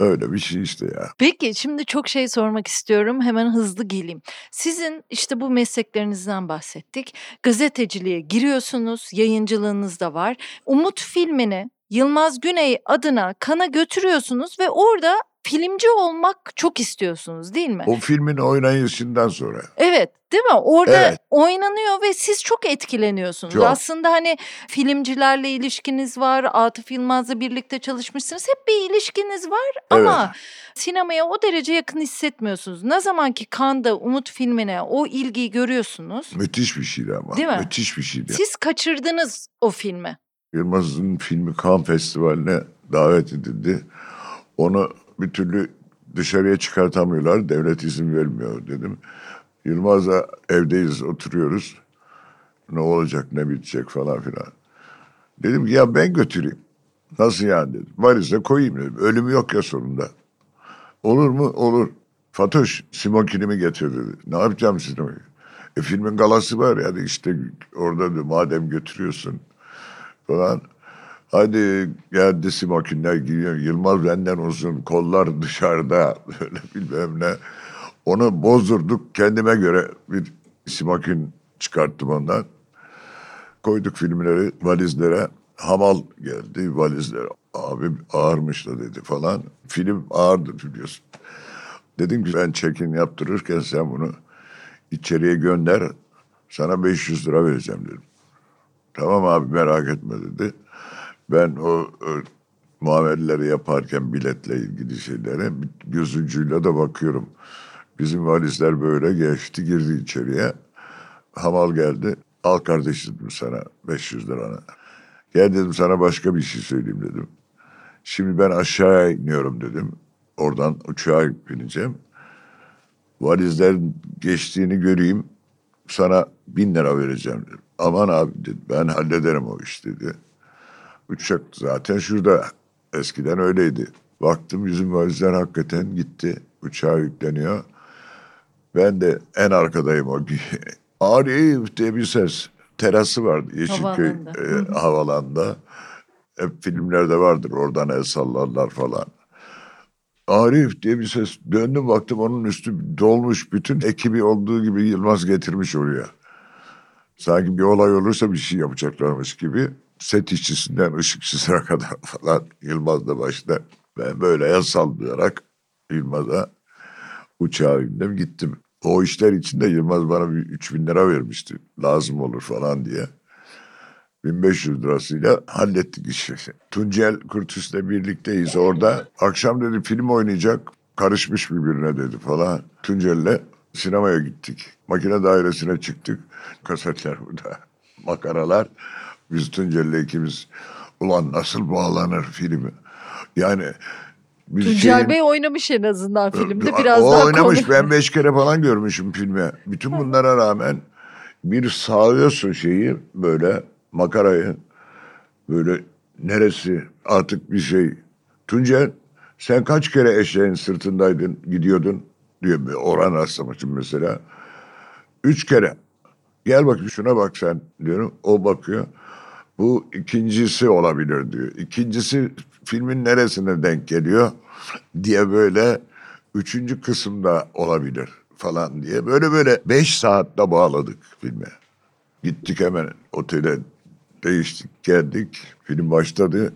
Öyle bir şey işte ya. Peki şimdi çok şey sormak istiyorum. Hemen hızlı geleyim. Sizin işte bu mesleklerinizden bahsettik. Gazeteciliğe giriyorsunuz. Yayıncılığınız da var. Umut filmini Yılmaz Güney adına kana götürüyorsunuz ve orada filmci olmak çok istiyorsunuz değil mi? O filmin oynayışından sonra. Evet değil mi? Orada evet. oynanıyor ve siz çok etkileniyorsunuz. Çok. Aslında hani filmcilerle ilişkiniz var. Atıf Yılmaz'la birlikte çalışmışsınız. Hep bir ilişkiniz var ama evet. sinemaya o derece yakın hissetmiyorsunuz. Ne zaman ki Kanda Umut filmine o ilgiyi görüyorsunuz. Müthiş bir şeydi ama. Değil mi? Müthiş bir şeydi. Siz kaçırdınız o filmi. Yılmaz'ın filmi Cannes Festivali'ne davet edildi. Onu bir türlü dışarıya çıkartamıyorlar. Devlet izin vermiyor dedim. Yılmaz'la evdeyiz oturuyoruz. Ne olacak ne bitecek falan filan. Dedim ki ya ben götüreyim. Nasıl yani dedim. Valize koyayım dedim. Ölüm yok ya sonunda. Olur mu? Olur. Fatoş simokinimi getir dedi. Ne yapacağım simokin? E filmin galası var yani işte orada da madem götürüyorsun falan. Hadi geldi simokinler giyiyor. Yılmaz benden uzun. Kollar dışarıda. Böyle bilmem ne. Onu bozdurduk. Kendime göre bir simokin çıkarttım ondan. Koyduk filmleri valizlere. Hamal geldi valizlere. Abi ağırmış da dedi falan. Film ağırdır biliyorsun. Dedim ki ben çekin yaptırırken sen bunu içeriye gönder. Sana 500 lira vereceğim dedim. Tamam abi merak etme dedi. Ben o, o muameleleri yaparken biletle ilgili şeylere göz ucuyla da bakıyorum. Bizim valizler böyle geçti girdi içeriye. Hamal geldi. Al kardeş dedim sana 500 lirana. Gel dedim sana başka bir şey söyleyeyim dedim. Şimdi ben aşağıya iniyorum dedim. Oradan uçağa bineceğim. Valizler geçtiğini göreyim. Sana bin lira vereceğim dedim. Aman abi dedi ben hallederim o iş dedi. Uçak zaten şurada. Eskiden öyleydi. Baktım yüzüm valizler hakikaten gitti. Uçağa yükleniyor. Ben de en arkadayım o gün. Arif diye bir ses. Terası vardı Yeşilköy e, havalanda. Hep filmlerde vardır oradan el sallarlar falan. Arif diye bir ses. Döndüm baktım onun üstü dolmuş. Bütün ekibi olduğu gibi Yılmaz getirmiş oraya. Sanki bir olay olursa bir şey yapacaklarmış gibi set işçisinden ışıkçısına kadar falan Yılmaz da başta ben böyle el sallayarak Yılmaz'a Uçağa bindim gittim. O işler için de Yılmaz bana bir 3 bin lira vermişti. Lazım olur falan diye. 1500 lirasıyla hallettik işi. Tuncel Kurtus'la birlikteyiz orada. Akşam dedi film oynayacak. Karışmış birbirine dedi falan. Tuncel'le sinemaya gittik. Makine dairesine çıktık. Kasetler burada. Makaralar. Biz Tuncel'le ikimiz ulan nasıl bağlanır filmi. Yani biz Tuncel şeyin, Bey oynamış en azından filmde biraz o daha oynamış konu. ben beş kere falan görmüşüm filmi. Bütün bunlara rağmen bir sağlıyorsun şeyi böyle makarayı böyle neresi artık bir şey. Tuncel sen kaç kere eşeğin sırtındaydın gidiyordun diyor bir oran rastlamışım mesela. Üç kere. Gel bakayım şuna bak sen diyorum. O bakıyor. Bu ikincisi olabilir diyor. İkincisi filmin neresine denk geliyor diye böyle üçüncü kısımda olabilir falan diye. Böyle böyle beş saatte bağladık filme. Gittik hemen otele değiştik geldik. Film başladı.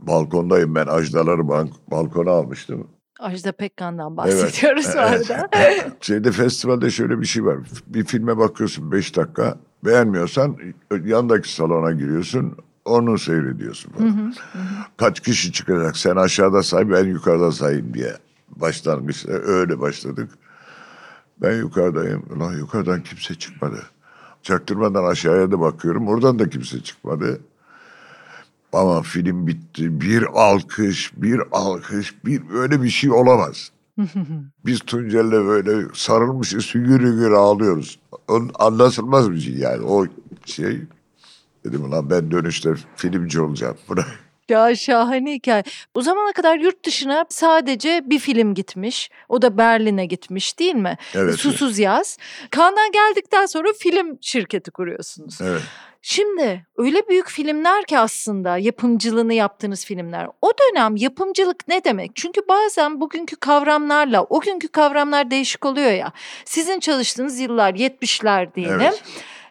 Balkondayım ben ajdaları bank, balkona almıştım. Ajda Pekkan'dan bahsediyoruz evet. bu arada. Şeyde festivalde şöyle bir şey var. Bir filme bakıyorsun beş dakika. Beğenmiyorsan yandaki salona giriyorsun. Onu seyrediyorsun. Hı hı, hı. Kaç kişi çıkacak? Sen aşağıda say ben yukarıda sayayım diye. Başlangıçta öyle başladık. Ben yukarıdayım. Ulan yukarıdan kimse çıkmadı. Çaktırmadan aşağıya da bakıyorum. Oradan da kimse çıkmadı. Ama film bitti. Bir alkış, bir alkış, bir öyle bir şey olamaz. Biz Tuncel'le böyle sarılmışız, hüngür hüngür ağlıyoruz. Onun anlaşılmaz bir şey yani o şey. Dedim lan ben dönüşte filmci olacağım. Bırak. Ya şahane hikaye. Bu zamana kadar yurt dışına sadece bir film gitmiş. O da Berlin'e gitmiş değil mi? Evet. Susuz Yaz. Kandan geldikten sonra film şirketi kuruyorsunuz. Evet. Şimdi öyle büyük filmler ki aslında yapımcılığını yaptığınız filmler. O dönem yapımcılık ne demek? Çünkü bazen bugünkü kavramlarla o günkü kavramlar değişik oluyor ya. Sizin çalıştığınız yıllar 70'ler diyelim. Evet.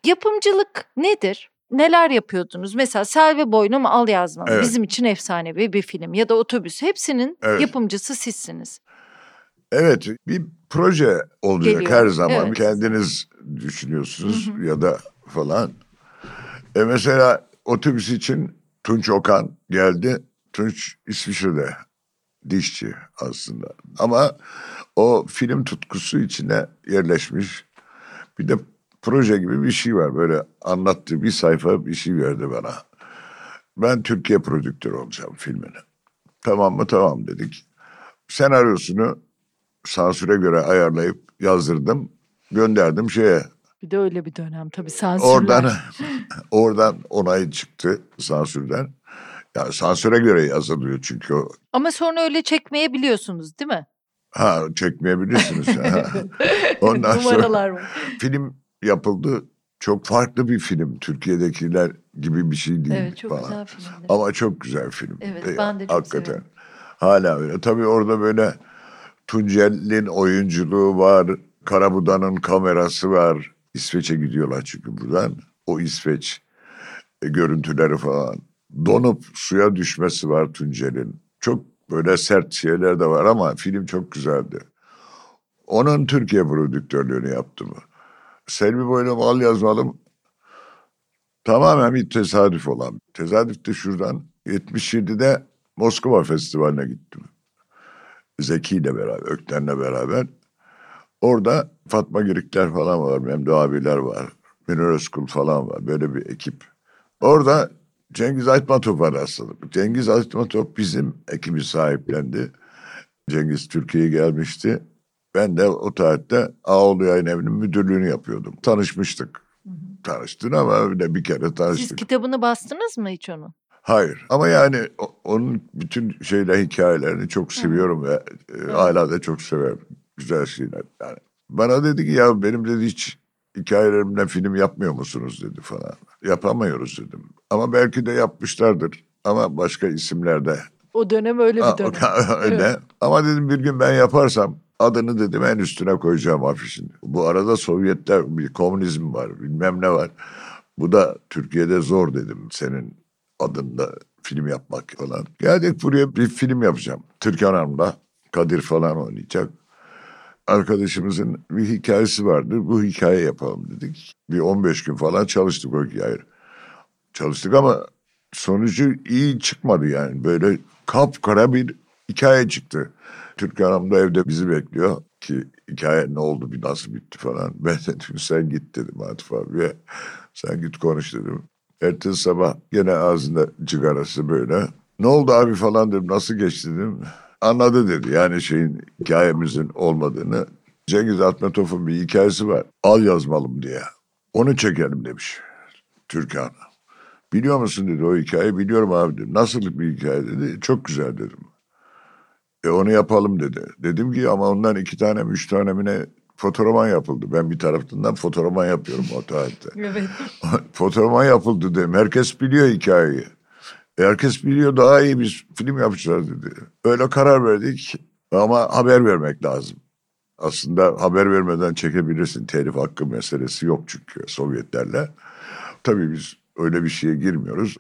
Yapımcılık nedir? neler yapıyordunuz? Mesela Selvi Boynum Al Yazmam evet. bizim için efsanevi bir film ya da Otobüs hepsinin evet. yapımcısı sizsiniz. Evet bir proje olacak Geliyor. her zaman evet. kendiniz düşünüyorsunuz Hı-hı. ya da falan. E mesela otobüs için Tunç Okan geldi. Tunç İsviçre'de dişçi aslında. Ama o film tutkusu içine yerleşmiş. Bir de proje gibi bir şey var. Böyle anlattığı bir sayfa bir şey verdi bana. Ben Türkiye prodüktörü olacağım filmini. Tamam mı? Tamam dedik. Senaryosunu sansüre göre ayarlayıp yazdırdım. Gönderdim şeye. Bir de öyle bir dönem tabii sansürler. Oradan, oradan onay çıktı sansürden. Yani sansüre göre yazılıyor çünkü o. Ama sonra öyle çekmeyebiliyorsunuz değil mi? Ha çekmeyebilirsiniz. Ondan sonra film yapıldı. Çok farklı bir film. Türkiye'dekiler gibi bir şey değil evet, çok falan. güzel film. Ama çok güzel film. Evet e, ben de çok Hakikaten. Severim. Hala öyle. Tabii orada böyle Tuncel'in oyunculuğu var. Karabuda'nın kamerası var. İsveç'e gidiyorlar çünkü buradan. O İsveç e, görüntüleri falan. Donup suya düşmesi var Tuncel'in. Çok böyle sert şeyler de var ama film çok güzeldi. Onun Türkiye prodüktörlüğünü yaptım. Selvi Boylum al yazmalım. Tamamen bir tesadüf olan. Tesadüf de şuradan 77'de Moskova Festivali'ne gittim. Zeki ile beraber, Ökten'le beraber. Orada Fatma Girikler falan var, Memdu abiler var. Münir Özkul falan var. Böyle bir ekip. Orada Cengiz Aytmatop'a rastladık. Cengiz Aytmatop bizim ekibi sahiplendi. Cengiz Türkiye'ye gelmişti. Ben de o tarihte Ağoğlu Yayın Evi'nin müdürlüğünü yapıyordum. Tanışmıştık. Tanıştın ama öyle bir kere tanıştık. Siz kitabını bastınız mı hiç onu? Hayır ama yani onun bütün şeyler hikayelerini çok seviyorum hı. ve e, hala da çok severim. Güzel şeyler yani. Bana dedi ki ya benim dedi hiç hikayelerimden film yapmıyor musunuz dedi falan. Yapamıyoruz dedim. Ama belki de yapmışlardır. Ama başka isimlerde. O dönem öyle bir dönem. öyle. Evet. Ama dedim bir gün ben yaparsam adını dedim en üstüne koyacağım afişin. Bu arada Sovyetler bir komünizm var bilmem ne var. Bu da Türkiye'de zor dedim senin adında film yapmak falan. Geldik buraya bir film yapacağım. Türkan Hanım'la Kadir falan oynayacak. Arkadaşımızın bir hikayesi vardı. Bu hikaye yapalım dedik. Bir 15 gün falan çalıştık o hikaye. Çalıştık ama sonucu iyi çıkmadı yani. Böyle kapkara bir hikaye çıktı. Türkan Hanım da evde bizi bekliyor ki hikaye ne oldu bir nasıl bitti falan. Ben dedim sen git dedim Atıf abiye. Sen git konuş dedim. Ertesi sabah gene ağzında cigarası böyle. Ne oldu abi falan dedim nasıl geçti dedim. Anladı dedi yani şeyin hikayemizin olmadığını. Cengiz Atmetov'un bir hikayesi var. Al yazmalım diye. Onu çekelim demiş Türkan. Biliyor musun dedi o hikayeyi biliyorum abi dedim. Nasıl bir hikaye dedi. Çok güzel dedim. E onu yapalım dedi. Dedim ki ama ondan iki tane üç tane mi ne fotoğraman yapıldı. Ben bir tarafından fotoğraman yapıyorum o tarihte. evet. fotoğraman yapıldı dedim. Herkes biliyor hikayeyi. E herkes biliyor daha iyi bir film yapacağız dedi. Öyle karar verdik ama haber vermek lazım. Aslında haber vermeden çekebilirsin. Telif hakkı meselesi yok çünkü Sovyetlerle. Tabii biz öyle bir şeye girmiyoruz.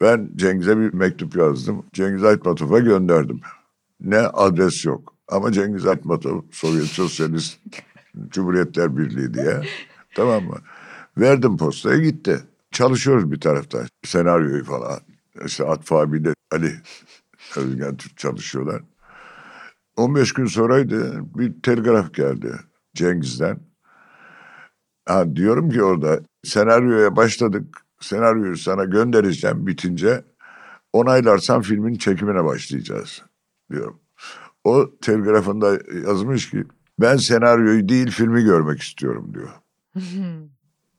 Ben Cengiz'e bir mektup yazdım. Cengiz Aytmatov'a gönderdim. Ne adres yok. Ama Cengiz Aytmatov Sovyet Sosyalist Cumhuriyetler Birliği diye. Tamam mı? Verdim postaya gitti. Çalışıyoruz bir taraftan. Senaryoyu falan. İşte Atfa abiyle Ali Özgen Türk çalışıyorlar. 15 gün sonraydı bir telgraf geldi Cengiz'den. Ha, diyorum ki orada senaryoya başladık. Senaryoyu sana göndereceğim bitince onaylarsan filmin çekimine başlayacağız diyorum. O telgrafında yazmış ki ben senaryoyu değil filmi görmek istiyorum diyor.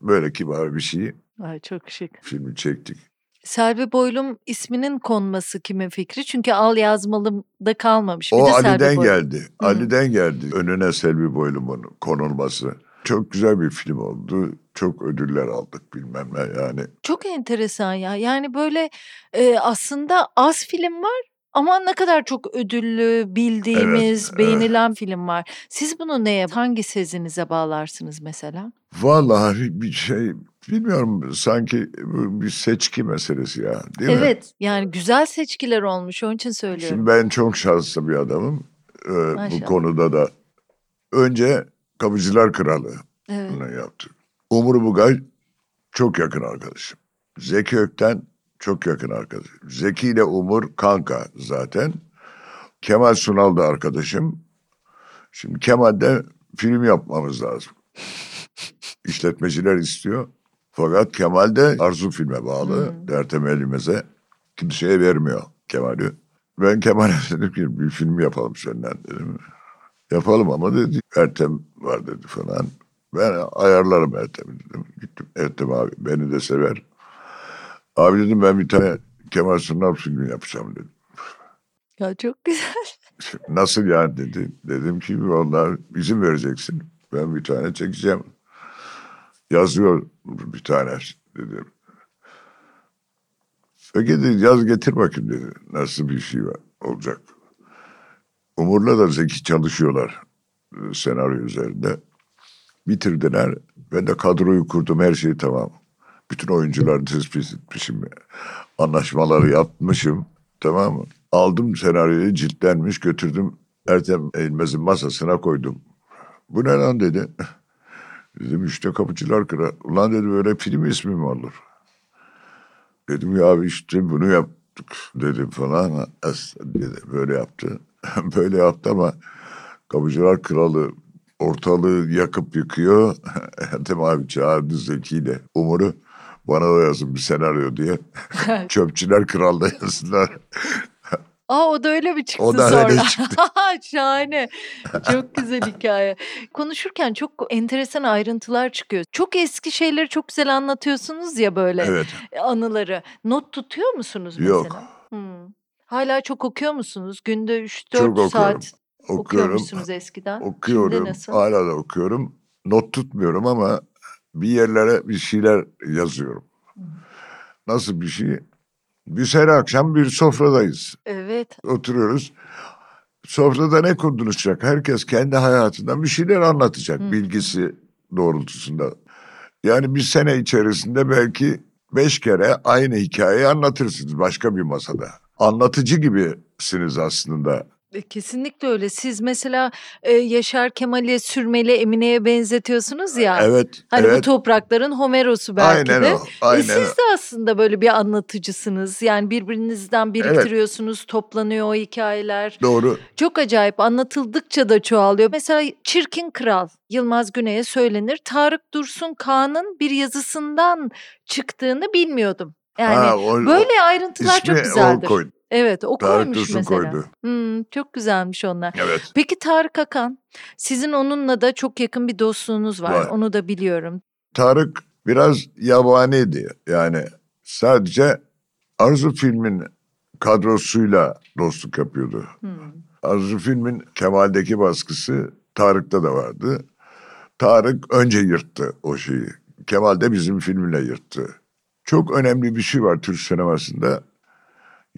Böyle kibar bir şey. Ay çok şık. Filmi çektik. Selvi Boylum isminin konması kimin fikri? Çünkü al yazmalım da kalmamış. Bir o de Ali'den Selvi geldi. Hı. Ali'den geldi önüne Selvi Boylum'un konulması. Çok güzel bir film oldu. Çok ödüller aldık bilmem ne yani. Çok enteresan ya. Yani böyle e, aslında az film var ama ne kadar çok ödüllü, bildiğimiz, Evet, beğenilen film var. Siz bunu neye, hangi sezinize bağlarsınız mesela? Vallahi bir şey bilmiyorum sanki bir seçki meselesi ya değil mi? Evet, yani güzel seçkiler olmuş. Onun için söylüyorum. Şimdi ben çok şanslı bir adamım. Ee, bu konuda da. Önce Kapıcılar Kralı Evet. bunu yaptı. Umur Bugay çok yakın arkadaşım. Zeki Ökten çok yakın arkadaşım. Zeki ile Umur kanka zaten. Kemal Sunal da arkadaşım. Şimdi Kemal'de film yapmamız lazım. İşletmeciler istiyor. Fakat Kemal de Arzu filme bağlı. Hmm. Ertem Elimez'e kimseye vermiyor Kemal'i. Ben Kemal'e dedim ki bir film yapalım senden dedim. Yapalım ama dedi Ertem var dedi falan. Ben ayarlarım Ertem'i dedim. Gittim Ertem abi beni de sever. Abi dedim ben bir tane Kemal Sunal filmi yapacağım dedim. Ya çok güzel. Nasıl yani dedi. Dedim ki onlar izin vereceksin. Ben bir tane çekeceğim. Yazıyor bir tane dedim. Peki dedi yaz getir bakayım dedi. Nasıl bir şey olacak. Umur'la da Zeki çalışıyorlar e, senaryo üzerinde. Bitirdiler. Ben de kadroyu kurdum her şey tamam. Bütün oyuncuları tespit etmişim. Anlaşmaları yapmışım. Tamam mı? Aldım senaryoyu ciltlenmiş götürdüm. Ertem Eğilmez'in masasına koydum. Bu ne lan dedi. Dedim işte kapıcılar kıra. Ulan dedi böyle film ismi mi olur? Dedim ya abi işte bunu yaptık dedim falan. Dedi, böyle yaptı. böyle yaptı ama kapıcılar kralı ortalığı yakıp yıkıyor. Ertem abi çağırdı Zeki ile Umur'u. Bana da yazın bir senaryo diye. Çöpçüler kralda yazdılar. Aa o da öyle mi çıktı O da sonra? öyle çıktı. Şahane. Çok güzel hikaye. Konuşurken çok enteresan ayrıntılar çıkıyor. Çok eski şeyleri çok güzel anlatıyorsunuz ya böyle Evet. anıları. Not tutuyor musunuz mesela? Yok. Hmm. Hala çok okuyor musunuz? Günde 3-4 Çok okuyorum. saat Okuyorum. okuyormuşsunuz eskiden. Okuyorum. Şimdi nasıl? Hala da okuyorum. Not tutmuyorum ama bir yerlere bir şeyler yazıyorum. Nasıl bir şey? Biz her akşam bir sofradayız. Evet. Oturuyoruz. Sofrada ne konuşacak? Herkes kendi hayatından bir şeyler anlatacak Hı. bilgisi doğrultusunda. Yani bir sene içerisinde belki beş kere aynı hikayeyi anlatırsınız başka bir masada. Anlatıcı gibisiniz aslında. E, kesinlikle öyle. Siz mesela e, Yaşar Kemal'i Sürmeli Emine'ye benzetiyorsunuz ya. Evet. Hani evet. bu toprakların Homeros'u belki Aynen de. o. Aynen e, siz de aslında böyle bir anlatıcısınız. Yani birbirinizden biriktiriyorsunuz, toplanıyor o hikayeler. Doğru. Çok acayip anlatıldıkça da çoğalıyor. Mesela Çirkin Kral Yılmaz Güney'e söylenir. Tarık Dursun Kağan'ın bir yazısından çıktığını bilmiyordum. Yani Ha, o- böyle ayrıntılar İsmi çok güzeldir. o koydu. Evet o Tarık koymuş Dursun mesela. koydu. Hmm, çok güzelmiş onlar. Evet. Peki Tarık Akan, sizin onunla da çok yakın bir dostluğunuz var. Var. Onu da biliyorum. Tarık biraz yabaniydi. Yani sadece Arzu filmin kadrosuyla dostluk yapıyordu. Hmm. Arzu filmin Kemal'deki baskısı Tarık'ta da vardı. Tarık önce yırttı o şeyi. Kemal de bizim filmle yırttı. Çok önemli bir şey var Türk sinemasında.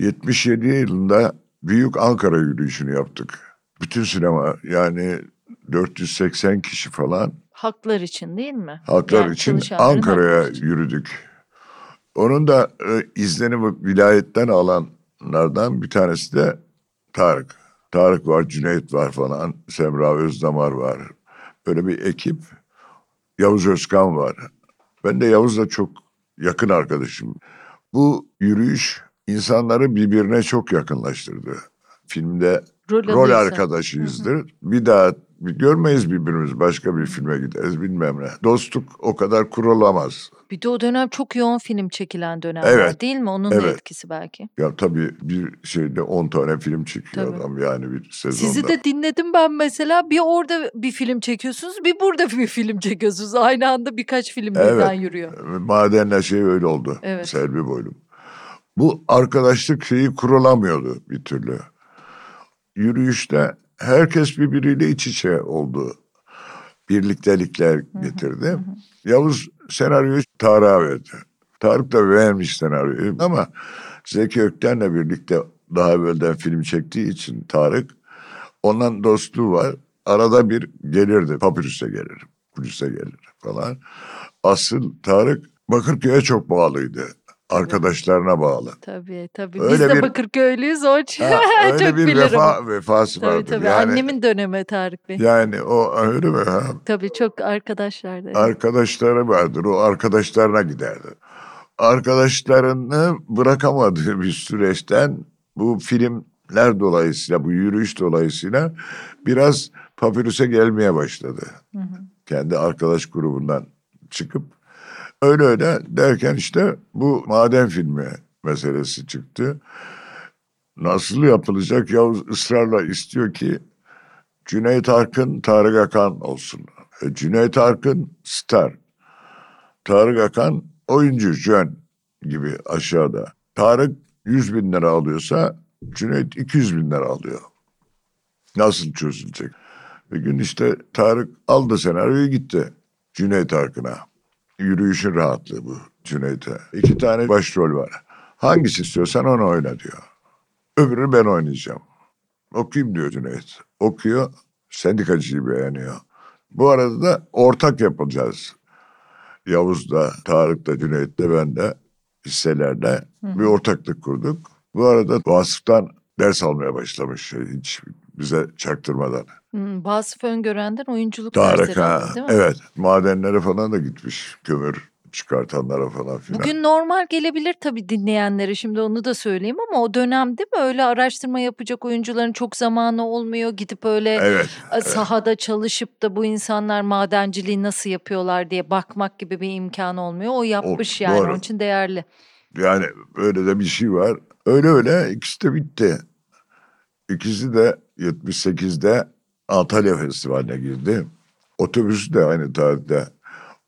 77 yılında Büyük Ankara yürüyüşünü yaptık. Bütün sinema yani 480 kişi falan Haklar için değil mi? Halklar Yani için Ankara'ya için. yürüdük. Onun da e, izlenimi vilayetten alanlardan bir tanesi de Tarık. Tarık var, Cüneyt var falan, Semra Özdamar var. Böyle bir ekip. Yavuz Özkan var. Ben de Yavuz'la çok yakın arkadaşım. Bu yürüyüş insanları birbirine çok yakınlaştırdı. Filmde Rol rol arkadaşıyızdır. Bir daha bir görmeyiz birbirimizi. Başka bir filme gideriz bilmem ne. Dostluk o kadar kurulamaz. Bir de o dönem çok yoğun film çekilen dönemler Evet, değil mi? Onun da evet. etkisi belki. Ya tabii bir şeyde 10 tane film çekiyor Tabii. adam yani bir sezonda. Sizi de dinledim ben mesela. Bir orada bir film çekiyorsunuz, bir burada bir film çekiyorsunuz. Aynı anda birkaç film Evet. birden yürüyor. Madenle şey öyle oldu. Evet. Selvi Boylum. Bu arkadaşlık şeyi kurulamıyordu bir türlü. Yürüyüşte herkes birbiriyle iç içe oldu. Birliktelikler getirdi. Yavuz senaryoyu Tarık'a verdi. Tarık da beğenmiş senaryoyu ama Zeki Ökten'le birlikte daha evvelden film çektiği için Tarık ondan dostluğu var. Arada bir gelirdi. Papyrus'e gelir. Kudüs'e gelir falan. Asıl Tarık Bakırköy'e çok bağlıydı. Arkadaşlarına bağlı. Tabii tabii. Öyle Biz de bir- Bakırköylüyüz onun için Ha, öyle çok bir bilirim. vefa, vefası Tabii vardır. tabii. Yani, Annemin dönemi Tarık Bey. yani o öyle mi? Ha? Tabii çok arkadaşlardı. evet. Arkadaşları vardır. O arkadaşlarına giderdi. Arkadaşlarını bırakamadığı bir süreçten bu filmler dolayısıyla, bu yürüyüş dolayısıyla biraz papirüse gelmeye başladı. Kendi arkadaş grubundan çıkıp öyle öyle derken işte bu maden filmi meselesi çıktı. Nasıl yapılacak? Yavuz ısrarla istiyor ki Cüneyt Arkın, Tarık Akan olsun. E, Cüneyt Arkın star. Tarık Akan oyuncu, jön gibi aşağıda. Tarık 100 bin lira alıyorsa Cüneyt 200 bin lira alıyor. Nasıl çözülecek? Bir gün işte Tarık aldı senaryoyu gitti Cüneyt Arkın'a. Yürüyüşün rahatlığı bu Cüneyt'e. İki tane başrol var. Hangisi istiyorsan onu oyna diyor. Öbürünü ben oynayacağım. Okuyayım diyor Cüneyt. Okuyor, sendikacıyı beğeniyor. Bu arada da ortak yapacağız. Yavuz da, Tarık da, Cüneyt de, ben de hisselerle bir ortaklık kurduk. Bu arada Vasıf'tan ders almaya başlamış şey, hiç bize çaktırmadan. Hmm, Vasıf Öngören'den oyunculuk Tarık ha, değil mi? evet madenlere falan da gitmiş kömür çıkartanlara falan filan. Bugün normal gelebilir tabii dinleyenlere şimdi onu da söyleyeyim ama o dönem değil mi öyle araştırma yapacak oyuncuların çok zamanı olmuyor gidip öyle Evet. e, sahada çalışıp da bu insanlar madenciliği nasıl yapıyorlar diye bakmak gibi bir imkan olmuyor. O yapmış yani doğru. onun için değerli. Yani öyle de bir şey var. Öyle öyle ikisi de bitti. İkisi de 78'de Antalya Festivali'ne girdi. Otobüsü de aynı tarihte.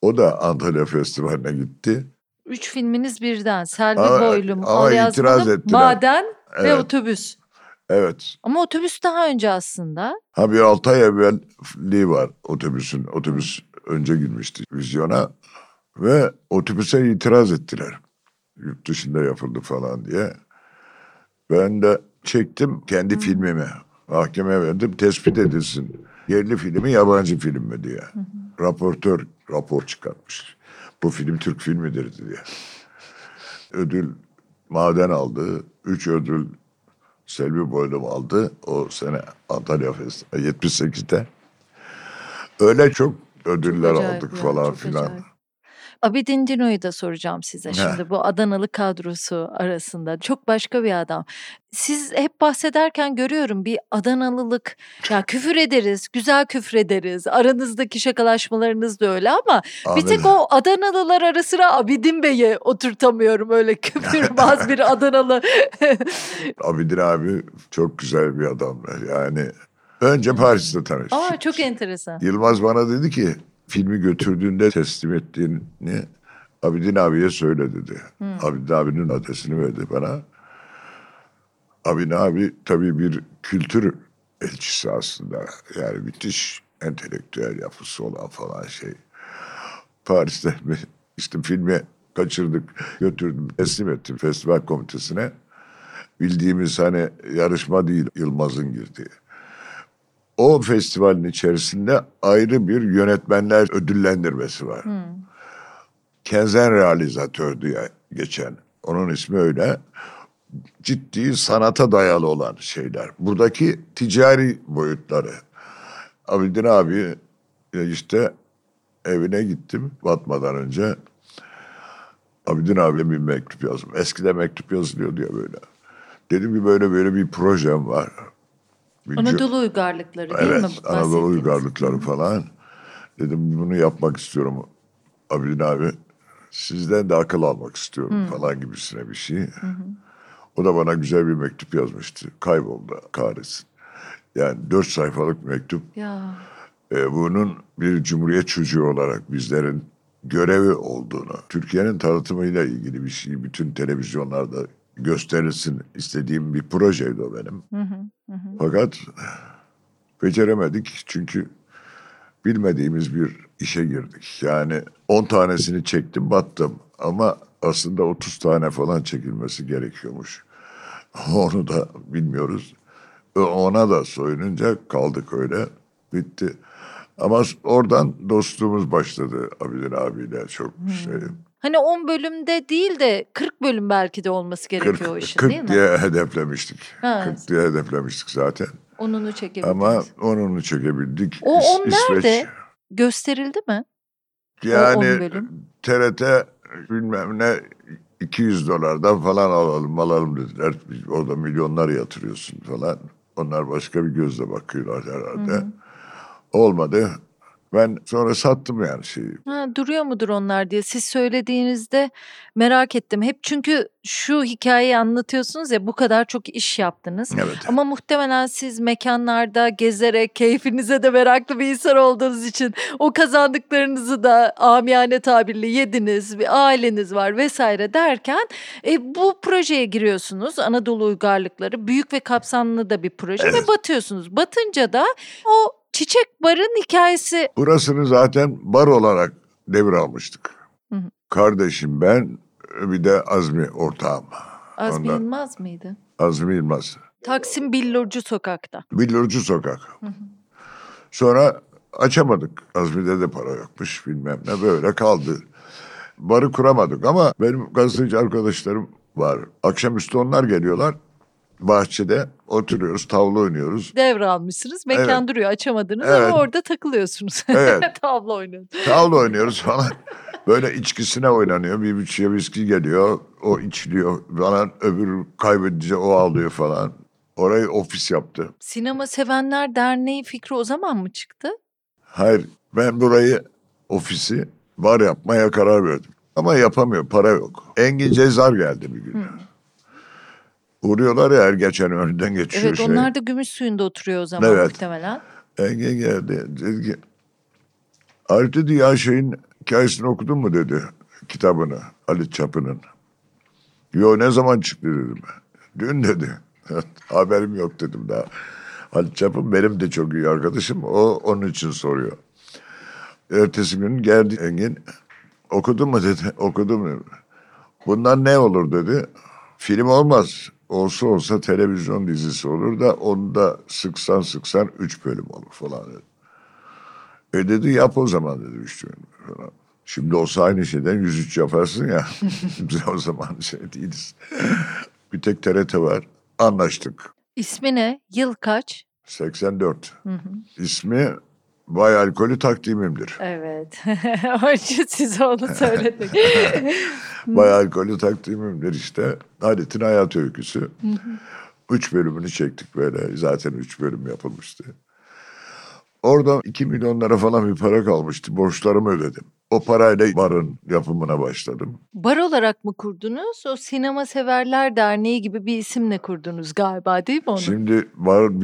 O da Antalya Festivali'ne gitti. Üç filminiz birden Selvi Ama- Boylum, ama Al itiraz ettiler. Maden ve Evet. Otobüs. Evet. Ama Otobüs daha önce aslında. Ha bir 6 ay evvelliği var otobüsün. Otobüs önce girmişti vizyona. Ve otobüse itiraz ettiler. Yurt dışında yapıldı falan diye. Ben de çektim kendi filmimi. Mahkemeye verdim tespit edilsin. Yerli filmi yabancı film mi diye. Raportör rapor çıkartmış. Bu film Türk filmidir diye. Ödül maden aldı. Üç ödül Selvi Boylum aldı o sene Antalya Festivali 78'de. Öyle çok ödüller Çok aldık acayip ya, falan filan. acayip. Abidin Dino'yu da soracağım size şimdi bu Adanalı kadrosu arasında. Çok başka bir adam. Siz hep bahsederken görüyorum bir Adanalılık. Ya küfür ederiz, güzel küfür ederiz. Aranızdaki şakalaşmalarınız da öyle ama bir tek o Adanalılar arasına Abidin Bey'i oturtamıyorum öyle küfürbaz bir Adanalı. Abidin abi çok güzel bir adam. Yani önce Paris'te tanıştık. Aa çok enteresan. Yılmaz bana dedi ki filmi götürdüğünde teslim ettiğini Abidin abiye söyle dedi. Abidin abinin adresini verdi bana. Abidin abi tabii bir kültür elçisi aslında. Yani müthiş entelektüel yapısı olan falan şey. Paris'te işte filmi kaçırdık, götürdüm, teslim ettim festival komitesine. Bildiğimiz hani yarışma değil Yılmaz'ın girdiği. O festivalin içerisinde ayrı bir yönetmenler ödüllendirmesi var. Kenzen realizatör diye geçen. Onun ismi öyle. Ciddi sanata dayalı olan şeyler. Buradaki ticari boyutları. Abidin abi e, işte evine gittim batmadan önce. Abidin abiye bir mektup yazdım. Eskiden mektup yazılıyordu ya böyle. Dedim ki böyle böyle bir projem var. Anadolu uygarlıkları değil Evet, mi? Anadolu bahsettiğiniz? uygarlıkları falan. Dedim bunu yapmak istiyorum Abidin abi. Sizden de akıl almak istiyorum falan gibisine bir şey. O da bana güzel bir mektup yazmıştı. Kayboldu kahretsin. Yani dört sayfalık mektup. Ya E, bunun bir cumhuriyet çocuğu olarak bizlerin görevi olduğunu, Türkiye'nin tanıtımıyla ilgili bir şey bütün televizyonlarda gösterilsin istediğim bir projeydi o benim. Fakat beceremedik çünkü bilmediğimiz bir işe girdik. Yani 10 tanesini çektim battım ama aslında 30 tane falan çekilmesi gerekiyormuş. Onu da bilmiyoruz. Ona da soyununca kaldık öyle. Bitti. Ama oradan dostluğumuz başladı Abidin abiyle çok şey. Hani 10 bölümde değil de 40 bölüm belki de olması gerekiyor o 40, işin 40 değil mi? diye hedeflemiştik. Ha. 40 diye hedeflemiştik zaten. Onunu çekebildiniz. Ama onunu çekebildik. O İs- on İsveç- nerede? Gösterildi mi? Yani. TRT bilmem ne 200 dolardan falan alalım alalım dediler. Orada milyonlar yatırıyorsun falan. Onlar başka bir gözle bakıyorlar herhalde. Olmadı. Ben sonra sattım yani şeyi. Ha, duruyor mudur onlar diye siz söylediğinizde merak ettim. Hep çünkü şu hikayeyi anlatıyorsunuz ya bu kadar çok iş yaptınız. Evet. Ama muhtemelen siz mekanlarda gezerek keyfinize de meraklı bir insan olduğunuz için o kazandıklarınızı da amiyane tabirle yediniz, bir aileniz var vesaire derken e, bu projeye giriyorsunuz. Anadolu Uygarlıkları büyük ve kapsamlı da bir proje Evet. ve batıyorsunuz. Batınca da o çiçek barın hikayesi Burasını zaten bar olarak devralmıştık. Hı hı. Kardeşim ben bir de Azmi ortağım. Azmi Ondan- Yılmaz mıydı? Azmi Yılmaz. Taksim Billurcu Sokak'ta. Billurcu Sokak. Sonra açamadık. Azmi'de de para yokmuş bilmem ne böyle kaldı. Barı kuramadık ama benim gazeteci arkadaşlarım var. Akşamüstü onlar geliyorlar. Bahçede oturuyoruz, tavla oynuyoruz. Devralmışsınız. Mekan Evet. duruyor açamadınız Evet. ama orada takılıyorsunuz. Evet. Tavla oynuyorsunuz. Tavla oynuyoruz falan. Böyle içkisine oynanıyor. Bir bütçeye viski geliyor. O içiliyor falan. Öbür kaybedince o ağlıyor falan. Orayı ofis yaptı. Sinema Sevenler Derneği fikri o zaman mı çıktı? Hayır ben burayı ofisi bar yapmaya karar verdim. Ama yapamıyor para yok. Engin Cezar geldi bir gün. Uğruyorlar ya her geçen önünden geçiyor Evet şey. onlar da gümüş suyunda oturuyor o zaman Evet. muhtemelen. Engin geldi. Dedi ki Arif dedi ya şeyin hikayesini okudun mu dedi kitabını Ali Çapı'nın. Yo ne zaman çıktı dedim. Dün dedi. Haberim yok dedim daha. Ali Çapın benim de çok iyi arkadaşım. O onun için soruyor. Ertesi gün geldi Engin. Okudun mu dedi. Okudum dedi. Bundan ne olur dedi. Film olmaz. Olsa olsa televizyon dizisi olur da onu da sıksan sıksan üç bölüm olur falan dedi. E dedi yap o zaman dedi üç bölüm falan. Şimdi olsa aynı şeyden 103 yaparsın ya. Biz o zaman şey değiliz. bir tek TRT var. Anlaştık. İsmi ne? Yıl kaç? 84. Hı hı. İsmi Bay Alkolü Takdimimdir. Evet. Onun için size onu söyledik. Bay Alkolü Takdimimdir işte. Halet'in hayat öyküsü. Üç bölümünü çektik böyle. Zaten üç bölüm yapılmıştı. Orada iki milyonlara falan bir para kalmıştı. Borçlarımı ödedim. O parayla barın yapımına başladım. Bar olarak mı kurdunuz? O Sinema Severler Derneği gibi bir isimle kurdunuz galiba değil mi onu? Şimdi bar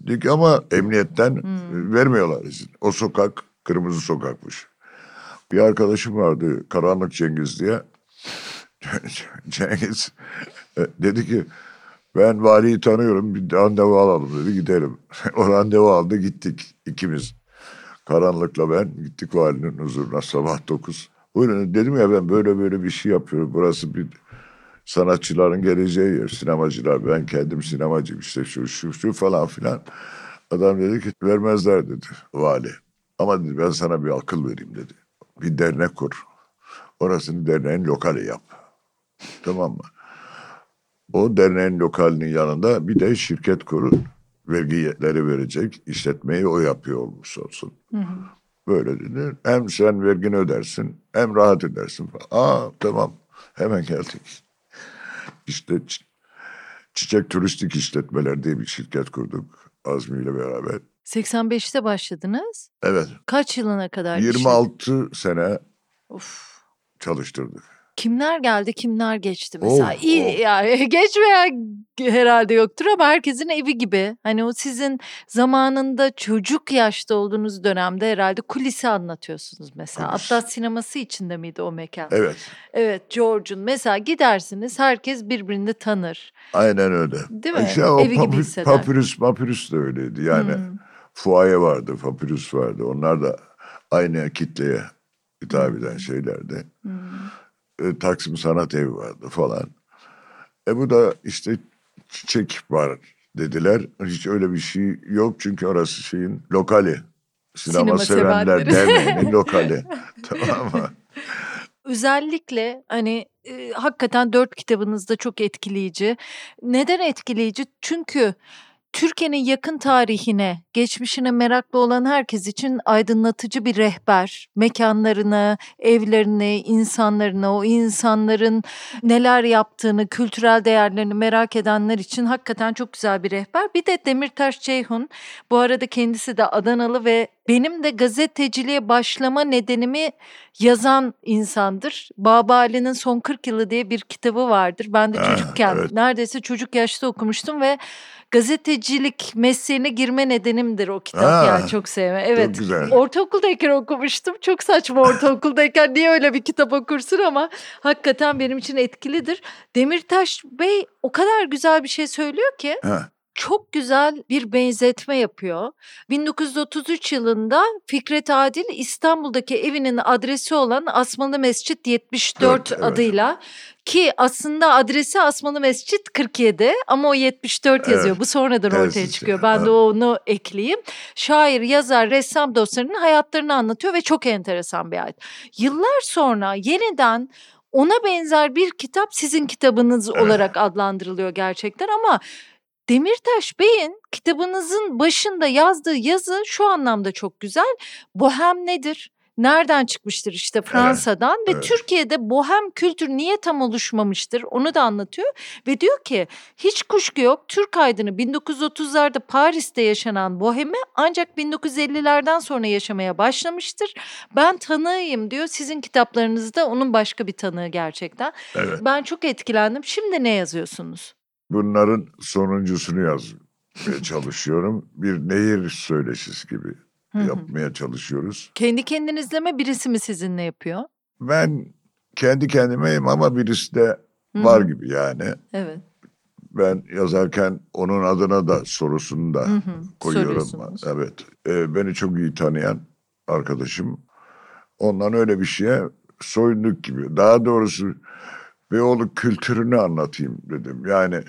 bitirdik ama emniyetten hmm. vermiyorlar izin. O sokak kırmızı sokakmış. Bir arkadaşım vardı Karanlık Cengiz diye. Cengiz e, dedi ki ben valiyi tanıyorum bir randevu alalım dedi gidelim. o randevu aldı gittik ikimiz. Karanlıkla ben gittik valinin huzuruna sabah dokuz. Buyurun dedim ya ben böyle böyle bir şey yapıyorum. Burası bir sanatçıların geleceği yer. Sinemacılar ben kendim sinemacıyım işte şu şu şu falan filan. Adam dedi ki vermezler dedi vali. Ama dedi ben sana bir akıl vereyim dedi. Bir dernek kur. Orasını derneğin lokali yap. tamam mı? O derneğin lokalinin yanında bir de şirket kurun. Vergileri verecek, işletmeyi o yapıyor olmuş olsun. Hı hı. Böyle dedi. Hem sen vergini ödersin, hem rahat edersin. Aa tamam, hemen geldik. İşte Çiçek Turistik İşletmeler diye bir şirket kurduk Azmi ile beraber. 85'te başladınız. Evet. Kaç yılına kadar? 26 şey? sene of. çalıştırdık. Kimler geldi, kimler geçti mesela? Oh, İyi oh. yani geçmeyen herhalde yoktur ama herkesin evi gibi. Hani o sizin zamanında çocuk yaşta olduğunuz dönemde herhalde kulisi anlatıyorsunuz mesela. Kulis. Hatta sineması içinde miydi o mekan? Evet. Evet, George'un mesela gidersiniz herkes birbirini tanır. Aynen öyle. Değil mi? İşte o evi gibi hisseder. Papyrus, Papyrus da öyleydi. Yani hmm. Fuaye vardı, Papyrus vardı. Onlar da aynı kitleye hitap eden şeylerdi. Hmm e, Taksim Sanat Evi vardı falan. E bu da işte çiçek var dediler. Hiç öyle bir şey yok çünkü orası şeyin lokali. Sinema, Sinema Sevenler Derneği'nin lokali. tamam mı? Özellikle hani e, hakikaten dört kitabınız da çok etkileyici. Neden etkileyici? Çünkü Türkiye'nin yakın tarihine, geçmişine meraklı olan herkes için aydınlatıcı bir rehber. Mekanlarını, evlerini, insanlarını, o insanların neler yaptığını, kültürel değerlerini merak edenler için hakikaten çok güzel bir rehber. Bir de Demirtaş Ceyhun, bu arada kendisi de Adanalı ve benim de gazeteciliğe başlama nedenimi yazan insandır. Baba Ali'nin Son 40 Yılı diye bir kitabı vardır. Ben de çocukken, evet. neredeyse çocuk yaşta okumuştum ve gazetecilik mesleğine girme nedenimdir o kitap ha, yani çok sevme. Evet. Çok güzel. Ortaokuldayken okumuştum. Çok saçma ortaokuldayken niye öyle bir kitap okursun ama hakikaten benim için etkilidir. Demirtaş Bey o kadar güzel bir şey söylüyor ki. Ha çok güzel bir benzetme yapıyor. 1933 yılında Fikret Adil İstanbul'daki evinin adresi olan Asmalı Mescit 74 evet, adıyla ki aslında adresi Asmalı Mescit 47 ama o 74 yazıyor. Evet. Bu sonradan ortaya evet, çıkıyor. Ben evet. de onu ekleyeyim. Şair, yazar, ressam dostlarının hayatlarını anlatıyor ve çok enteresan bir hayat. Yıllar sonra yeniden ona benzer bir kitap sizin kitabınız evet. olarak adlandırılıyor gerçekten ama Demirtaş Bey'in kitabınızın başında yazdığı yazı şu anlamda çok güzel. Bohem nedir? Nereden çıkmıştır işte Fransa'dan evet, ve evet. Türkiye'de bohem kültür niye tam oluşmamıştır onu da anlatıyor ve diyor ki hiç kuşku yok Türk aydını 1930'larda Paris'te yaşanan bohemi ancak 1950'lerden sonra yaşamaya başlamıştır. Ben tanığıyım diyor sizin kitaplarınızda onun başka bir tanığı gerçekten. Evet. Ben çok etkilendim. Şimdi ne yazıyorsunuz? Bunların sonuncusunu yazmaya çalışıyorum. Bir nehir söyleşisi gibi yapmaya çalışıyoruz. Kendi kendinizle mi birisi mi sizinle yapıyor? Ben kendi kendimeyim ama birisi de var gibi yani. Evet. Ben yazarken onun adına da sorusunu da koyuyorum. Evet. Ee, beni çok iyi tanıyan arkadaşım. Ondan öyle bir şeye soyunduk gibi. Daha doğrusu Beyoğlu kültürünü anlatayım dedim. Yani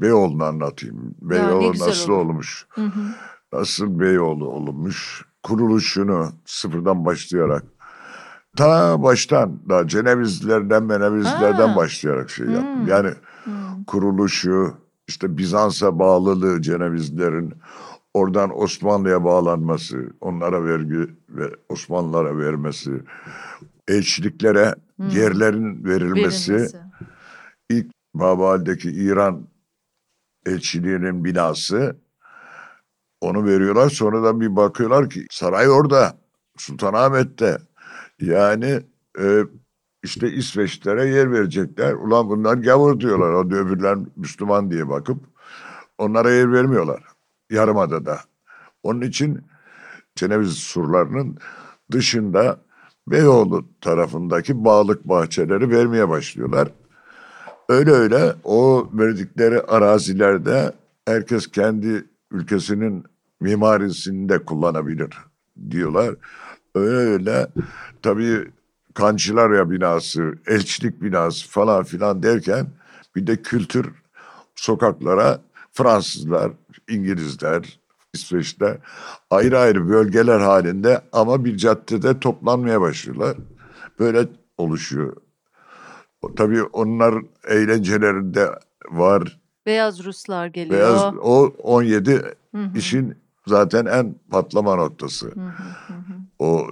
Beyoğlu'nu anlatayım. Beyoğlu nasıl olur. olmuş? Hı hı. Nasıl Beyoğlu olmuş? Kuruluşunu sıfırdan başlayarak ta baştan da Cenevizlerden Menevizlerden ha. başlayarak şey yaptım. Hmm. Yani hmm. kuruluşu, işte Bizans'a bağlılığı Cenevizlerin oradan Osmanlı'ya bağlanması, onlara vergi ve Osmanlılara vermesi, elçiliklere hmm. yerlerin verilmesi, verilmesi. ilk Babali'deki İran elçiliğinin binası onu veriyorlar sonra da bir bakıyorlar ki saray orada Sultanahmet'te yani e, işte İsveçlere yer verecekler. Ulan bunlar gavur diyorlar. O öbürler Müslüman diye bakıp onlara yer vermiyorlar. Yarımada'da. Onun için Ceneviz surlarının dışında Beyoğlu tarafındaki bağlık bahçeleri vermeye başlıyorlar. Öyle öyle o verdikleri arazilerde herkes kendi ülkesinin mimarisini de kullanabilir diyorlar. Öyle öyle tabii Kancılarya binası, elçilik binası falan filan derken bir de kültür sokaklara Fransızlar, İngilizler, İsveçler ayrı ayrı bölgeler halinde ama bir caddede toplanmaya başlıyorlar. Böyle oluşuyor. Tabii onlar eğlencelerinde var. Beyaz Ruslar geliyor. Beyaz, o 17 hı hı. işin zaten en patlama noktası. Hı hı hı. O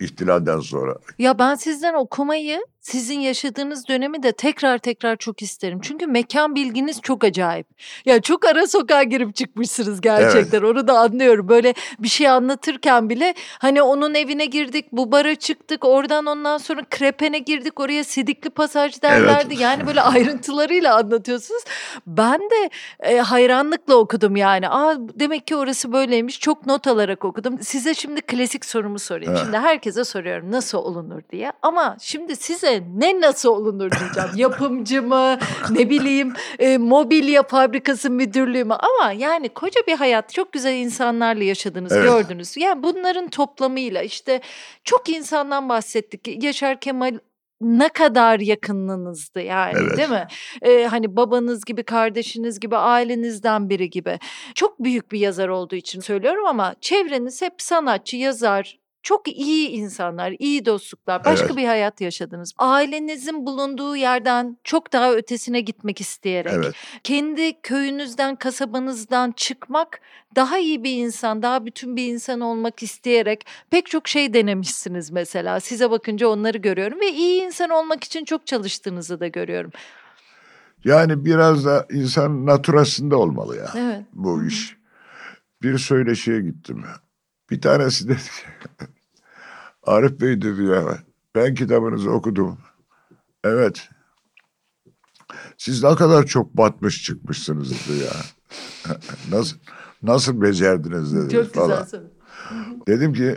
ihtilalden sonra. Ya ben sizden okumayı sizin yaşadığınız dönemi de tekrar tekrar çok isterim. Çünkü mekan bilginiz çok acayip. Ya çok ara sokağa girip çıkmışsınız gerçekten. Evet. Onu da anlıyorum. Böyle bir şey anlatırken bile hani onun evine girdik, bu bara çıktık, oradan ondan sonra krepene girdik, oraya sidikli pasaj derlerdi. Evet. Yani böyle ayrıntılarıyla anlatıyorsunuz. Ben de e, hayranlıkla okudum yani. Aa demek ki orası böyleymiş. Çok not alarak okudum. Size şimdi klasik sorumu sorayım. Evet. Şimdi herkese soruyorum nasıl olunur diye. Ama şimdi size ne nasıl olunur diyeceğim. Yapımcı mı ne bileyim e, mobilya fabrikası müdürlüğü mü ama yani koca bir hayat çok güzel insanlarla yaşadınız evet. gördünüz. Yani bunların toplamıyla işte çok insandan bahsettik. Yaşar Kemal ne kadar yakınlığınızdı yani evet. değil mi? Ee, hani babanız gibi, kardeşiniz gibi, ailenizden biri gibi. Çok büyük bir yazar olduğu için söylüyorum ama çevreniz hep sanatçı, yazar, çok iyi insanlar, iyi dostluklar, başka evet. bir hayat yaşadınız. Ailenizin bulunduğu yerden çok daha ötesine gitmek isteyerek, evet. kendi köyünüzden, kasabanızdan çıkmak, daha iyi bir insan, daha bütün bir insan olmak isteyerek pek çok şey denemişsiniz mesela. Size bakınca onları görüyorum ve iyi insan olmak için çok çalıştığınızı da görüyorum. Yani biraz da insan naturasında olmalı ya evet. bu iş. Bir söyleşiye gittim. Bir tanesi dedi Arif Bey dedi ya ben kitabınızı okudum. Evet. Siz ne kadar çok batmış çıkmışsınız dedi ya. nasıl nasıl becerdiniz dedi çok falan. Güzel Dedim ki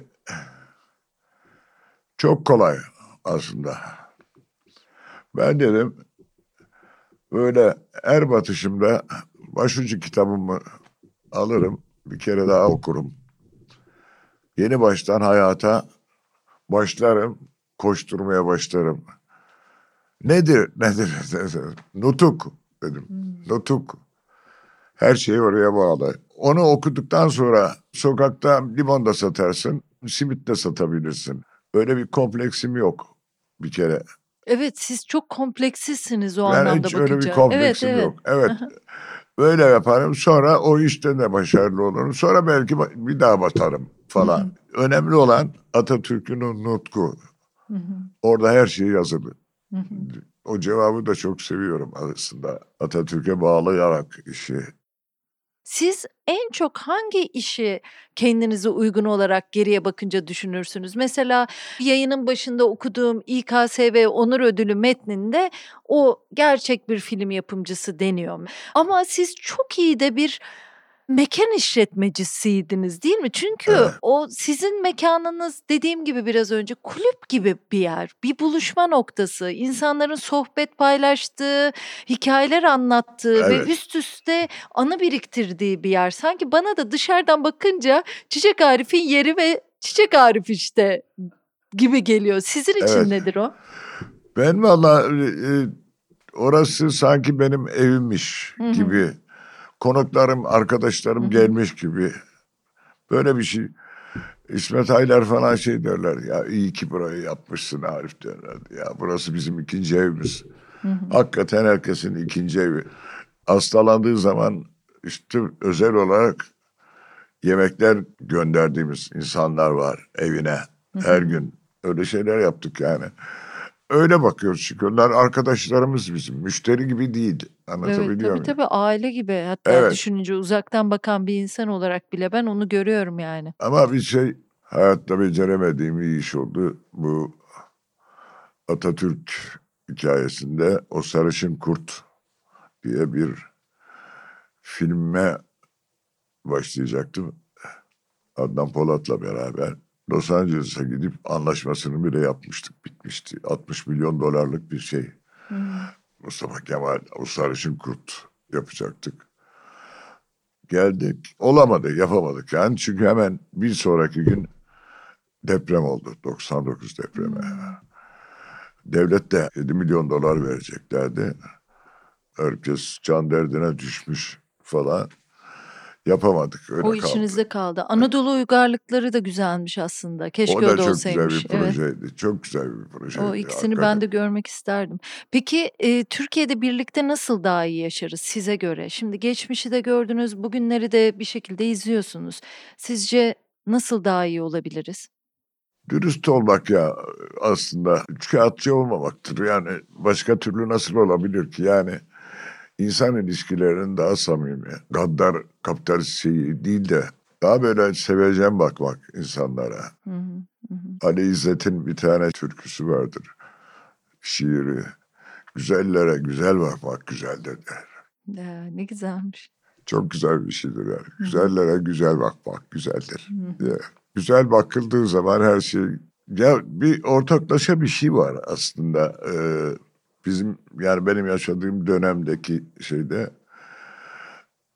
çok kolay aslında. Ben dedim böyle her batışımda başucu kitabımı alırım bir kere daha okurum. Yeni baştan hayata başlarım, koşturmaya başlarım. Nedir, nedir, nedir? Nutuk dedim. Hmm. Nutuk. Her şey oraya bağlı. Onu okuduktan sonra sokakta limon da satarsın, simit de satabilirsin. Öyle bir kompleksim yok bir kere. Evet siz çok kompleksizsiniz o yani anlamda hiç bakınca. öyle bir kompleksim evet, yok. Evet. Böyle yaparım sonra o işte de başarılı olurum. Sonra belki bir daha batarım falan. Önemli olan Atatürk'ün nutku. Orada her şey yazılı. O cevabı da çok seviyorum aslında. Atatürk'e bağlayarak işi. Siz en çok hangi işi kendinize uygun olarak geriye bakınca düşünürsünüz? Mesela yayının başında okuduğum İKSV Onur Ödülü metninde o gerçek bir film yapımcısı deniyor. Ama siz çok iyi de bir mekan işletmecisiydiniz değil mi? Çünkü evet. o sizin mekanınız dediğim gibi biraz önce kulüp gibi bir yer. Bir buluşma noktası. insanların sohbet paylaştığı, hikayeler anlattığı evet. ve üst üste anı biriktirdiği bir yer. Sanki bana da dışarıdan bakınca Çiçek Arif'in yeri ve Çiçek Arif işte gibi geliyor. Sizin için evet. nedir o? Ben valla e, orası sanki benim evimmiş Hı-hı. gibi konuklarım, arkadaşlarım gelmiş gibi. Böyle bir şey. İsmet Aylar falan şey derler ya iyi ki burayı yapmışsın Arif derler. Ya burası bizim ikinci evimiz. Hakikaten herkesin ikinci evi. hastalandığı zaman işte özel olarak yemekler gönderdiğimiz insanlar var evine her gün. Öyle şeyler yaptık yani. Öyle bakıyoruz çünkü onlar arkadaşlarımız bizim. Müşteri gibi değil. Anlatabiliyor Evet, muyum? tabii tabii aile gibi hatta Evet. düşününce uzaktan bakan bir insan olarak bile ben onu görüyorum yani. Ama bir şey hayatta beceremediğim bir iş oldu. Bu Atatürk hikayesinde o sarışın kurt diye bir filme başlayacaktım. Adnan Polat'la beraber Los Angeles'a gidip anlaşmasını bile yapmıştık. Bitmişti. 60 milyon dolarlık bir şey. Mustafa Kemal sarışın kurt yapacaktık. Geldik. Olamadı, yapamadık yani. Çünkü hemen bir sonraki gün deprem oldu. 99 depremi. Devlet de 7 milyon dolar vereceklerdi. Herkes can derdine düşmüş falan. Yapamadık. Öyle O kaldı. içinizde kaldı. Anadolu uygarlıkları da güzelmiş aslında. Keşke O o, da da çok olsaymış. güzel bir Evet. projeydi. Çok güzel bir projeydi. O ikisini ben hakikaten. de görmek isterdim. Peki e, Türkiye'de birlikte nasıl daha iyi yaşarız size göre? Şimdi geçmişi de gördünüz, bugünleri de bir şekilde izliyorsunuz. Sizce nasıl daha iyi olabiliriz? Dürüst olmak ya aslında üçkağıtçı olmamaktır. Yani başka türlü nasıl olabilir ki? Yani insan ilişkilerinin daha samimi, gaddar, kapitalist şeyi değil de daha böyle sevecen bakmak insanlara. Hı hı, hı hı. Ali İzzet'in bir tane türküsü vardır. Şiiri. Güzellere güzel bakmak güzeldir der. Ya, ne güzelmiş. Çok güzel bir şeydir yani. Güzellere güzel bakmak güzeldir diye. Güzel bakıldığı zaman her şey... Ya bir ortaklaşa bir şey var aslında. Ee, bizim yani benim yaşadığım dönemdeki şeyde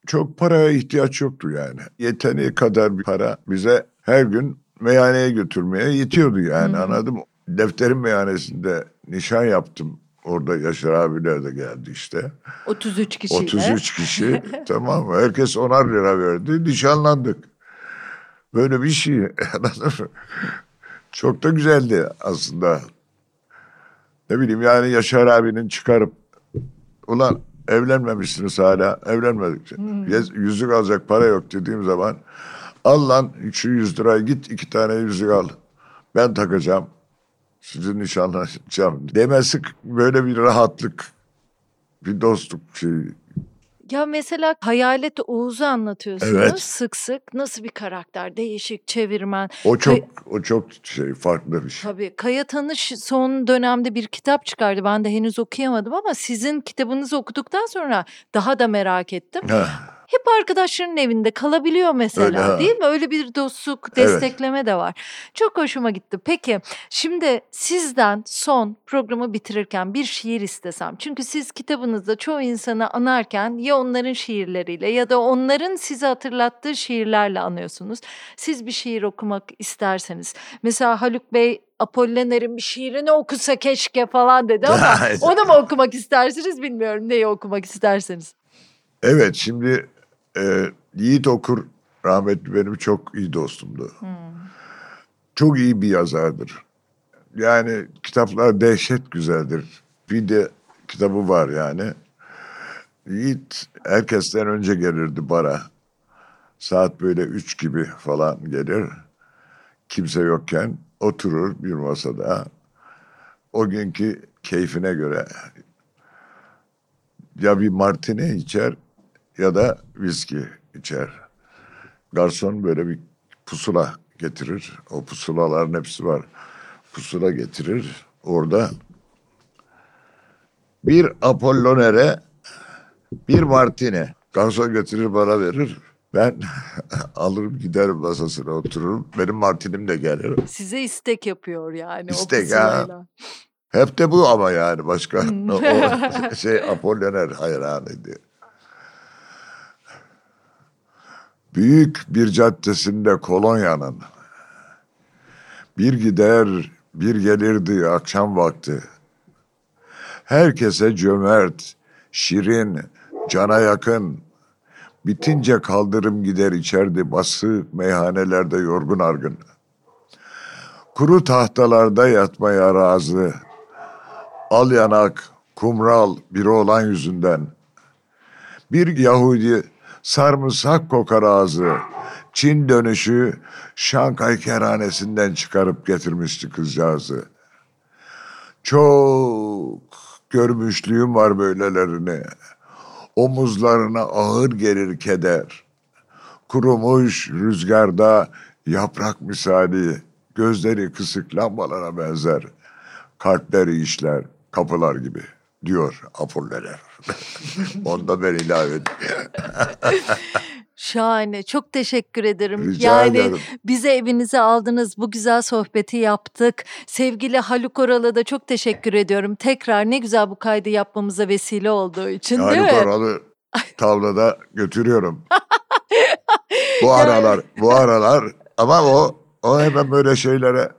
çok paraya ihtiyaç yoktu yani. Yeteneği kadar bir para bize her gün meyhaneye götürmeye yetiyordu yani anladın mı? Defterin meyhanesinde nişan yaptım. Orada Yaşar abiler de geldi işte. 33 kişiyle. 33 kişi tamam mı? Herkes onar lira verdi. Nişanlandık. Böyle bir şey. Anladın mı? Çok da güzeldi aslında. Ne bileyim yani Yaşar abinin çıkarıp ulan evlenmemişsiniz hala evlenmedik. Yez- Yüzük alacak para yok dediğim zaman al lan şu 100 lirayı git iki tane yüzük al. Ben takacağım. Sizin nişanlanacağım. Demesi böyle bir rahatlık, bir dostluk şeyi. Ya mesela Hayalet Oğuz'u anlatıyorsunuz Evet. sık sık. Nasıl bir karakter? Değişik, çevirmen. O çok Kay- o çok şey farklı bir şey. Tabii Kaya Tanış son dönemde bir kitap çıkardı. Ben de henüz okuyamadım ama sizin kitabınızı okuduktan sonra daha da merak ettim. Ha, Hep arkadaşlarının evinde kalabiliyor mesela Öyle, ha. değil mi? Öyle bir dostluk, Evet. destekleme de var. Çok hoşuma gitti. Peki şimdi sizden son programı bitirirken bir şiir istesem. Çünkü siz kitabınızda çoğu insanı anarken ya onların şiirleriyle ya da onların sizi hatırlattığı şiirlerle anıyorsunuz. Siz bir şiir okumak isterseniz. Mesela Haluk Bey Apollinary'in bir şiirini okusa keşke falan dedi ama onu mu okumak istersiniz bilmiyorum. Neyi okumak isterseniz. Evet şimdi e, Yiğit Okur rahmetli benim çok iyi dostumdu. Çok iyi bir yazardır. Yani kitaplar dehşet güzeldir. Bir de kitabı var yani. Yiğit herkesten önce gelirdi bara. Saat böyle üç gibi falan gelir. Kimse yokken oturur bir masada. O günkü keyfine göre ya bir martini içer ya da viski içer. Garson böyle bir pusula getirir. O pusulaların hepsi var. Pusula getirir. Orada bir Apollonere bir martini. Garson getirir bana verir. Ben alırım giderim masasına otururum. Benim martinim de gelir. Size istek yapıyor yani. İstek, o ha. Hep de bu ama yani başka o, şey Apolloner hayranıydı. Büyük bir caddesinde kolonyanın bir gider bir gelirdi akşam vakti. Herkese cömert, şirin, cana yakın. Bitince kaldırım gider içerdi bası meyhanelerde yorgun argın. Kuru tahtalarda yatmaya razı. Al yanak, kumral biri olan yüzünden. Bir Yahudi sarımsak kokar ağzı. Çin dönüşü Şankay kerhanesinden çıkarıp getirmişti kızcağızı. Çok görmüşlüğüm var böylelerini. Omuzlarına ağır gelir keder. Kurumuş rüzgarda yaprak misali, gözleri kısık lambalara benzer. Kalpleri işler, kapılar gibi diyor Apolloner. Onda ben ilave. Şahane. Çok teşekkür ederim. Rica yani ederim. bize evinize aldınız. Bu güzel sohbeti yaptık. Sevgili Haluk Oral'a da çok teşekkür ediyorum. Tekrar ne güzel bu kaydı yapmamıza vesile olduğu için değil Haluk mi? Oral'ı tavlada götürüyorum. bu aralar, bu aralar ama o o hemen böyle şeylere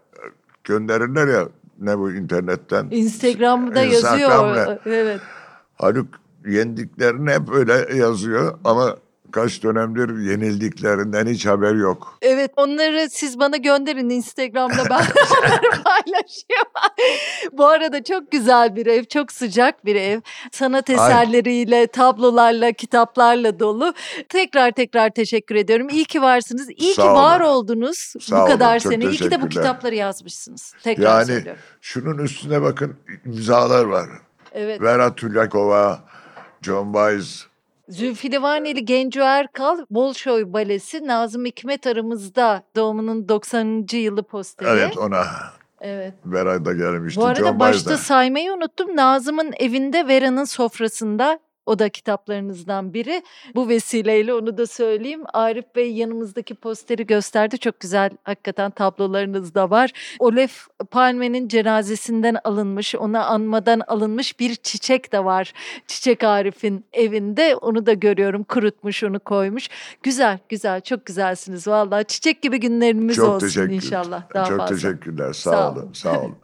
gönderirler ya ne bu internetten. Instagram'da Instagram yazıyor. Evet. Haluk yendiklerini hep öyle yazıyor ama kaç dönemdir yenildiklerinden hiç haber yok. Evet onları siz bana gönderin Instagram'da ben onları paylaşıyorum. Bu arada çok güzel bir ev, çok sıcak bir ev. Sanat Ay. eserleriyle, tablolarla, kitaplarla dolu. Tekrar tekrar teşekkür ediyorum. İyi ki varsınız. İyi Sağ ki olun. var oldunuz Sağ bu olun, kadar çok sene. İyi ki de bu kitapları yazmışsınız. Tekrar Yani söylüyorum. şunun üstüne bakın imzalar var. Evet. Vera Tulyakova, John Baez, Zülfü Livaneli Genco Erkal, Bolşoy Balesi, Nazım Hikmet aramızda doğumunun 90. yılı posteri. evet ona Evet. Vera da gelmişti. Bu arada John başta de. saymayı unuttum. Nazım'ın evinde Vera'nın sofrasında o da kitaplarınızdan biri. Bu vesileyle onu da söyleyeyim. Arif Bey yanımızdaki posteri gösterdi. Çok güzel hakikaten tablolarınız da var. Olef Palme'nin cenazesinden alınmış, ona anmadan alınmış bir çiçek de var. Çiçek Arif'in evinde. Onu da görüyorum. Kurutmuş, onu koymuş. Güzel, güzel. Çok güzelsiniz vallahi. Çiçek gibi günlerimiz Çok olsun inşallah. Daha Çok fazla. teşekkürler. Sağ, Sağ olun. olun. Sağ olun.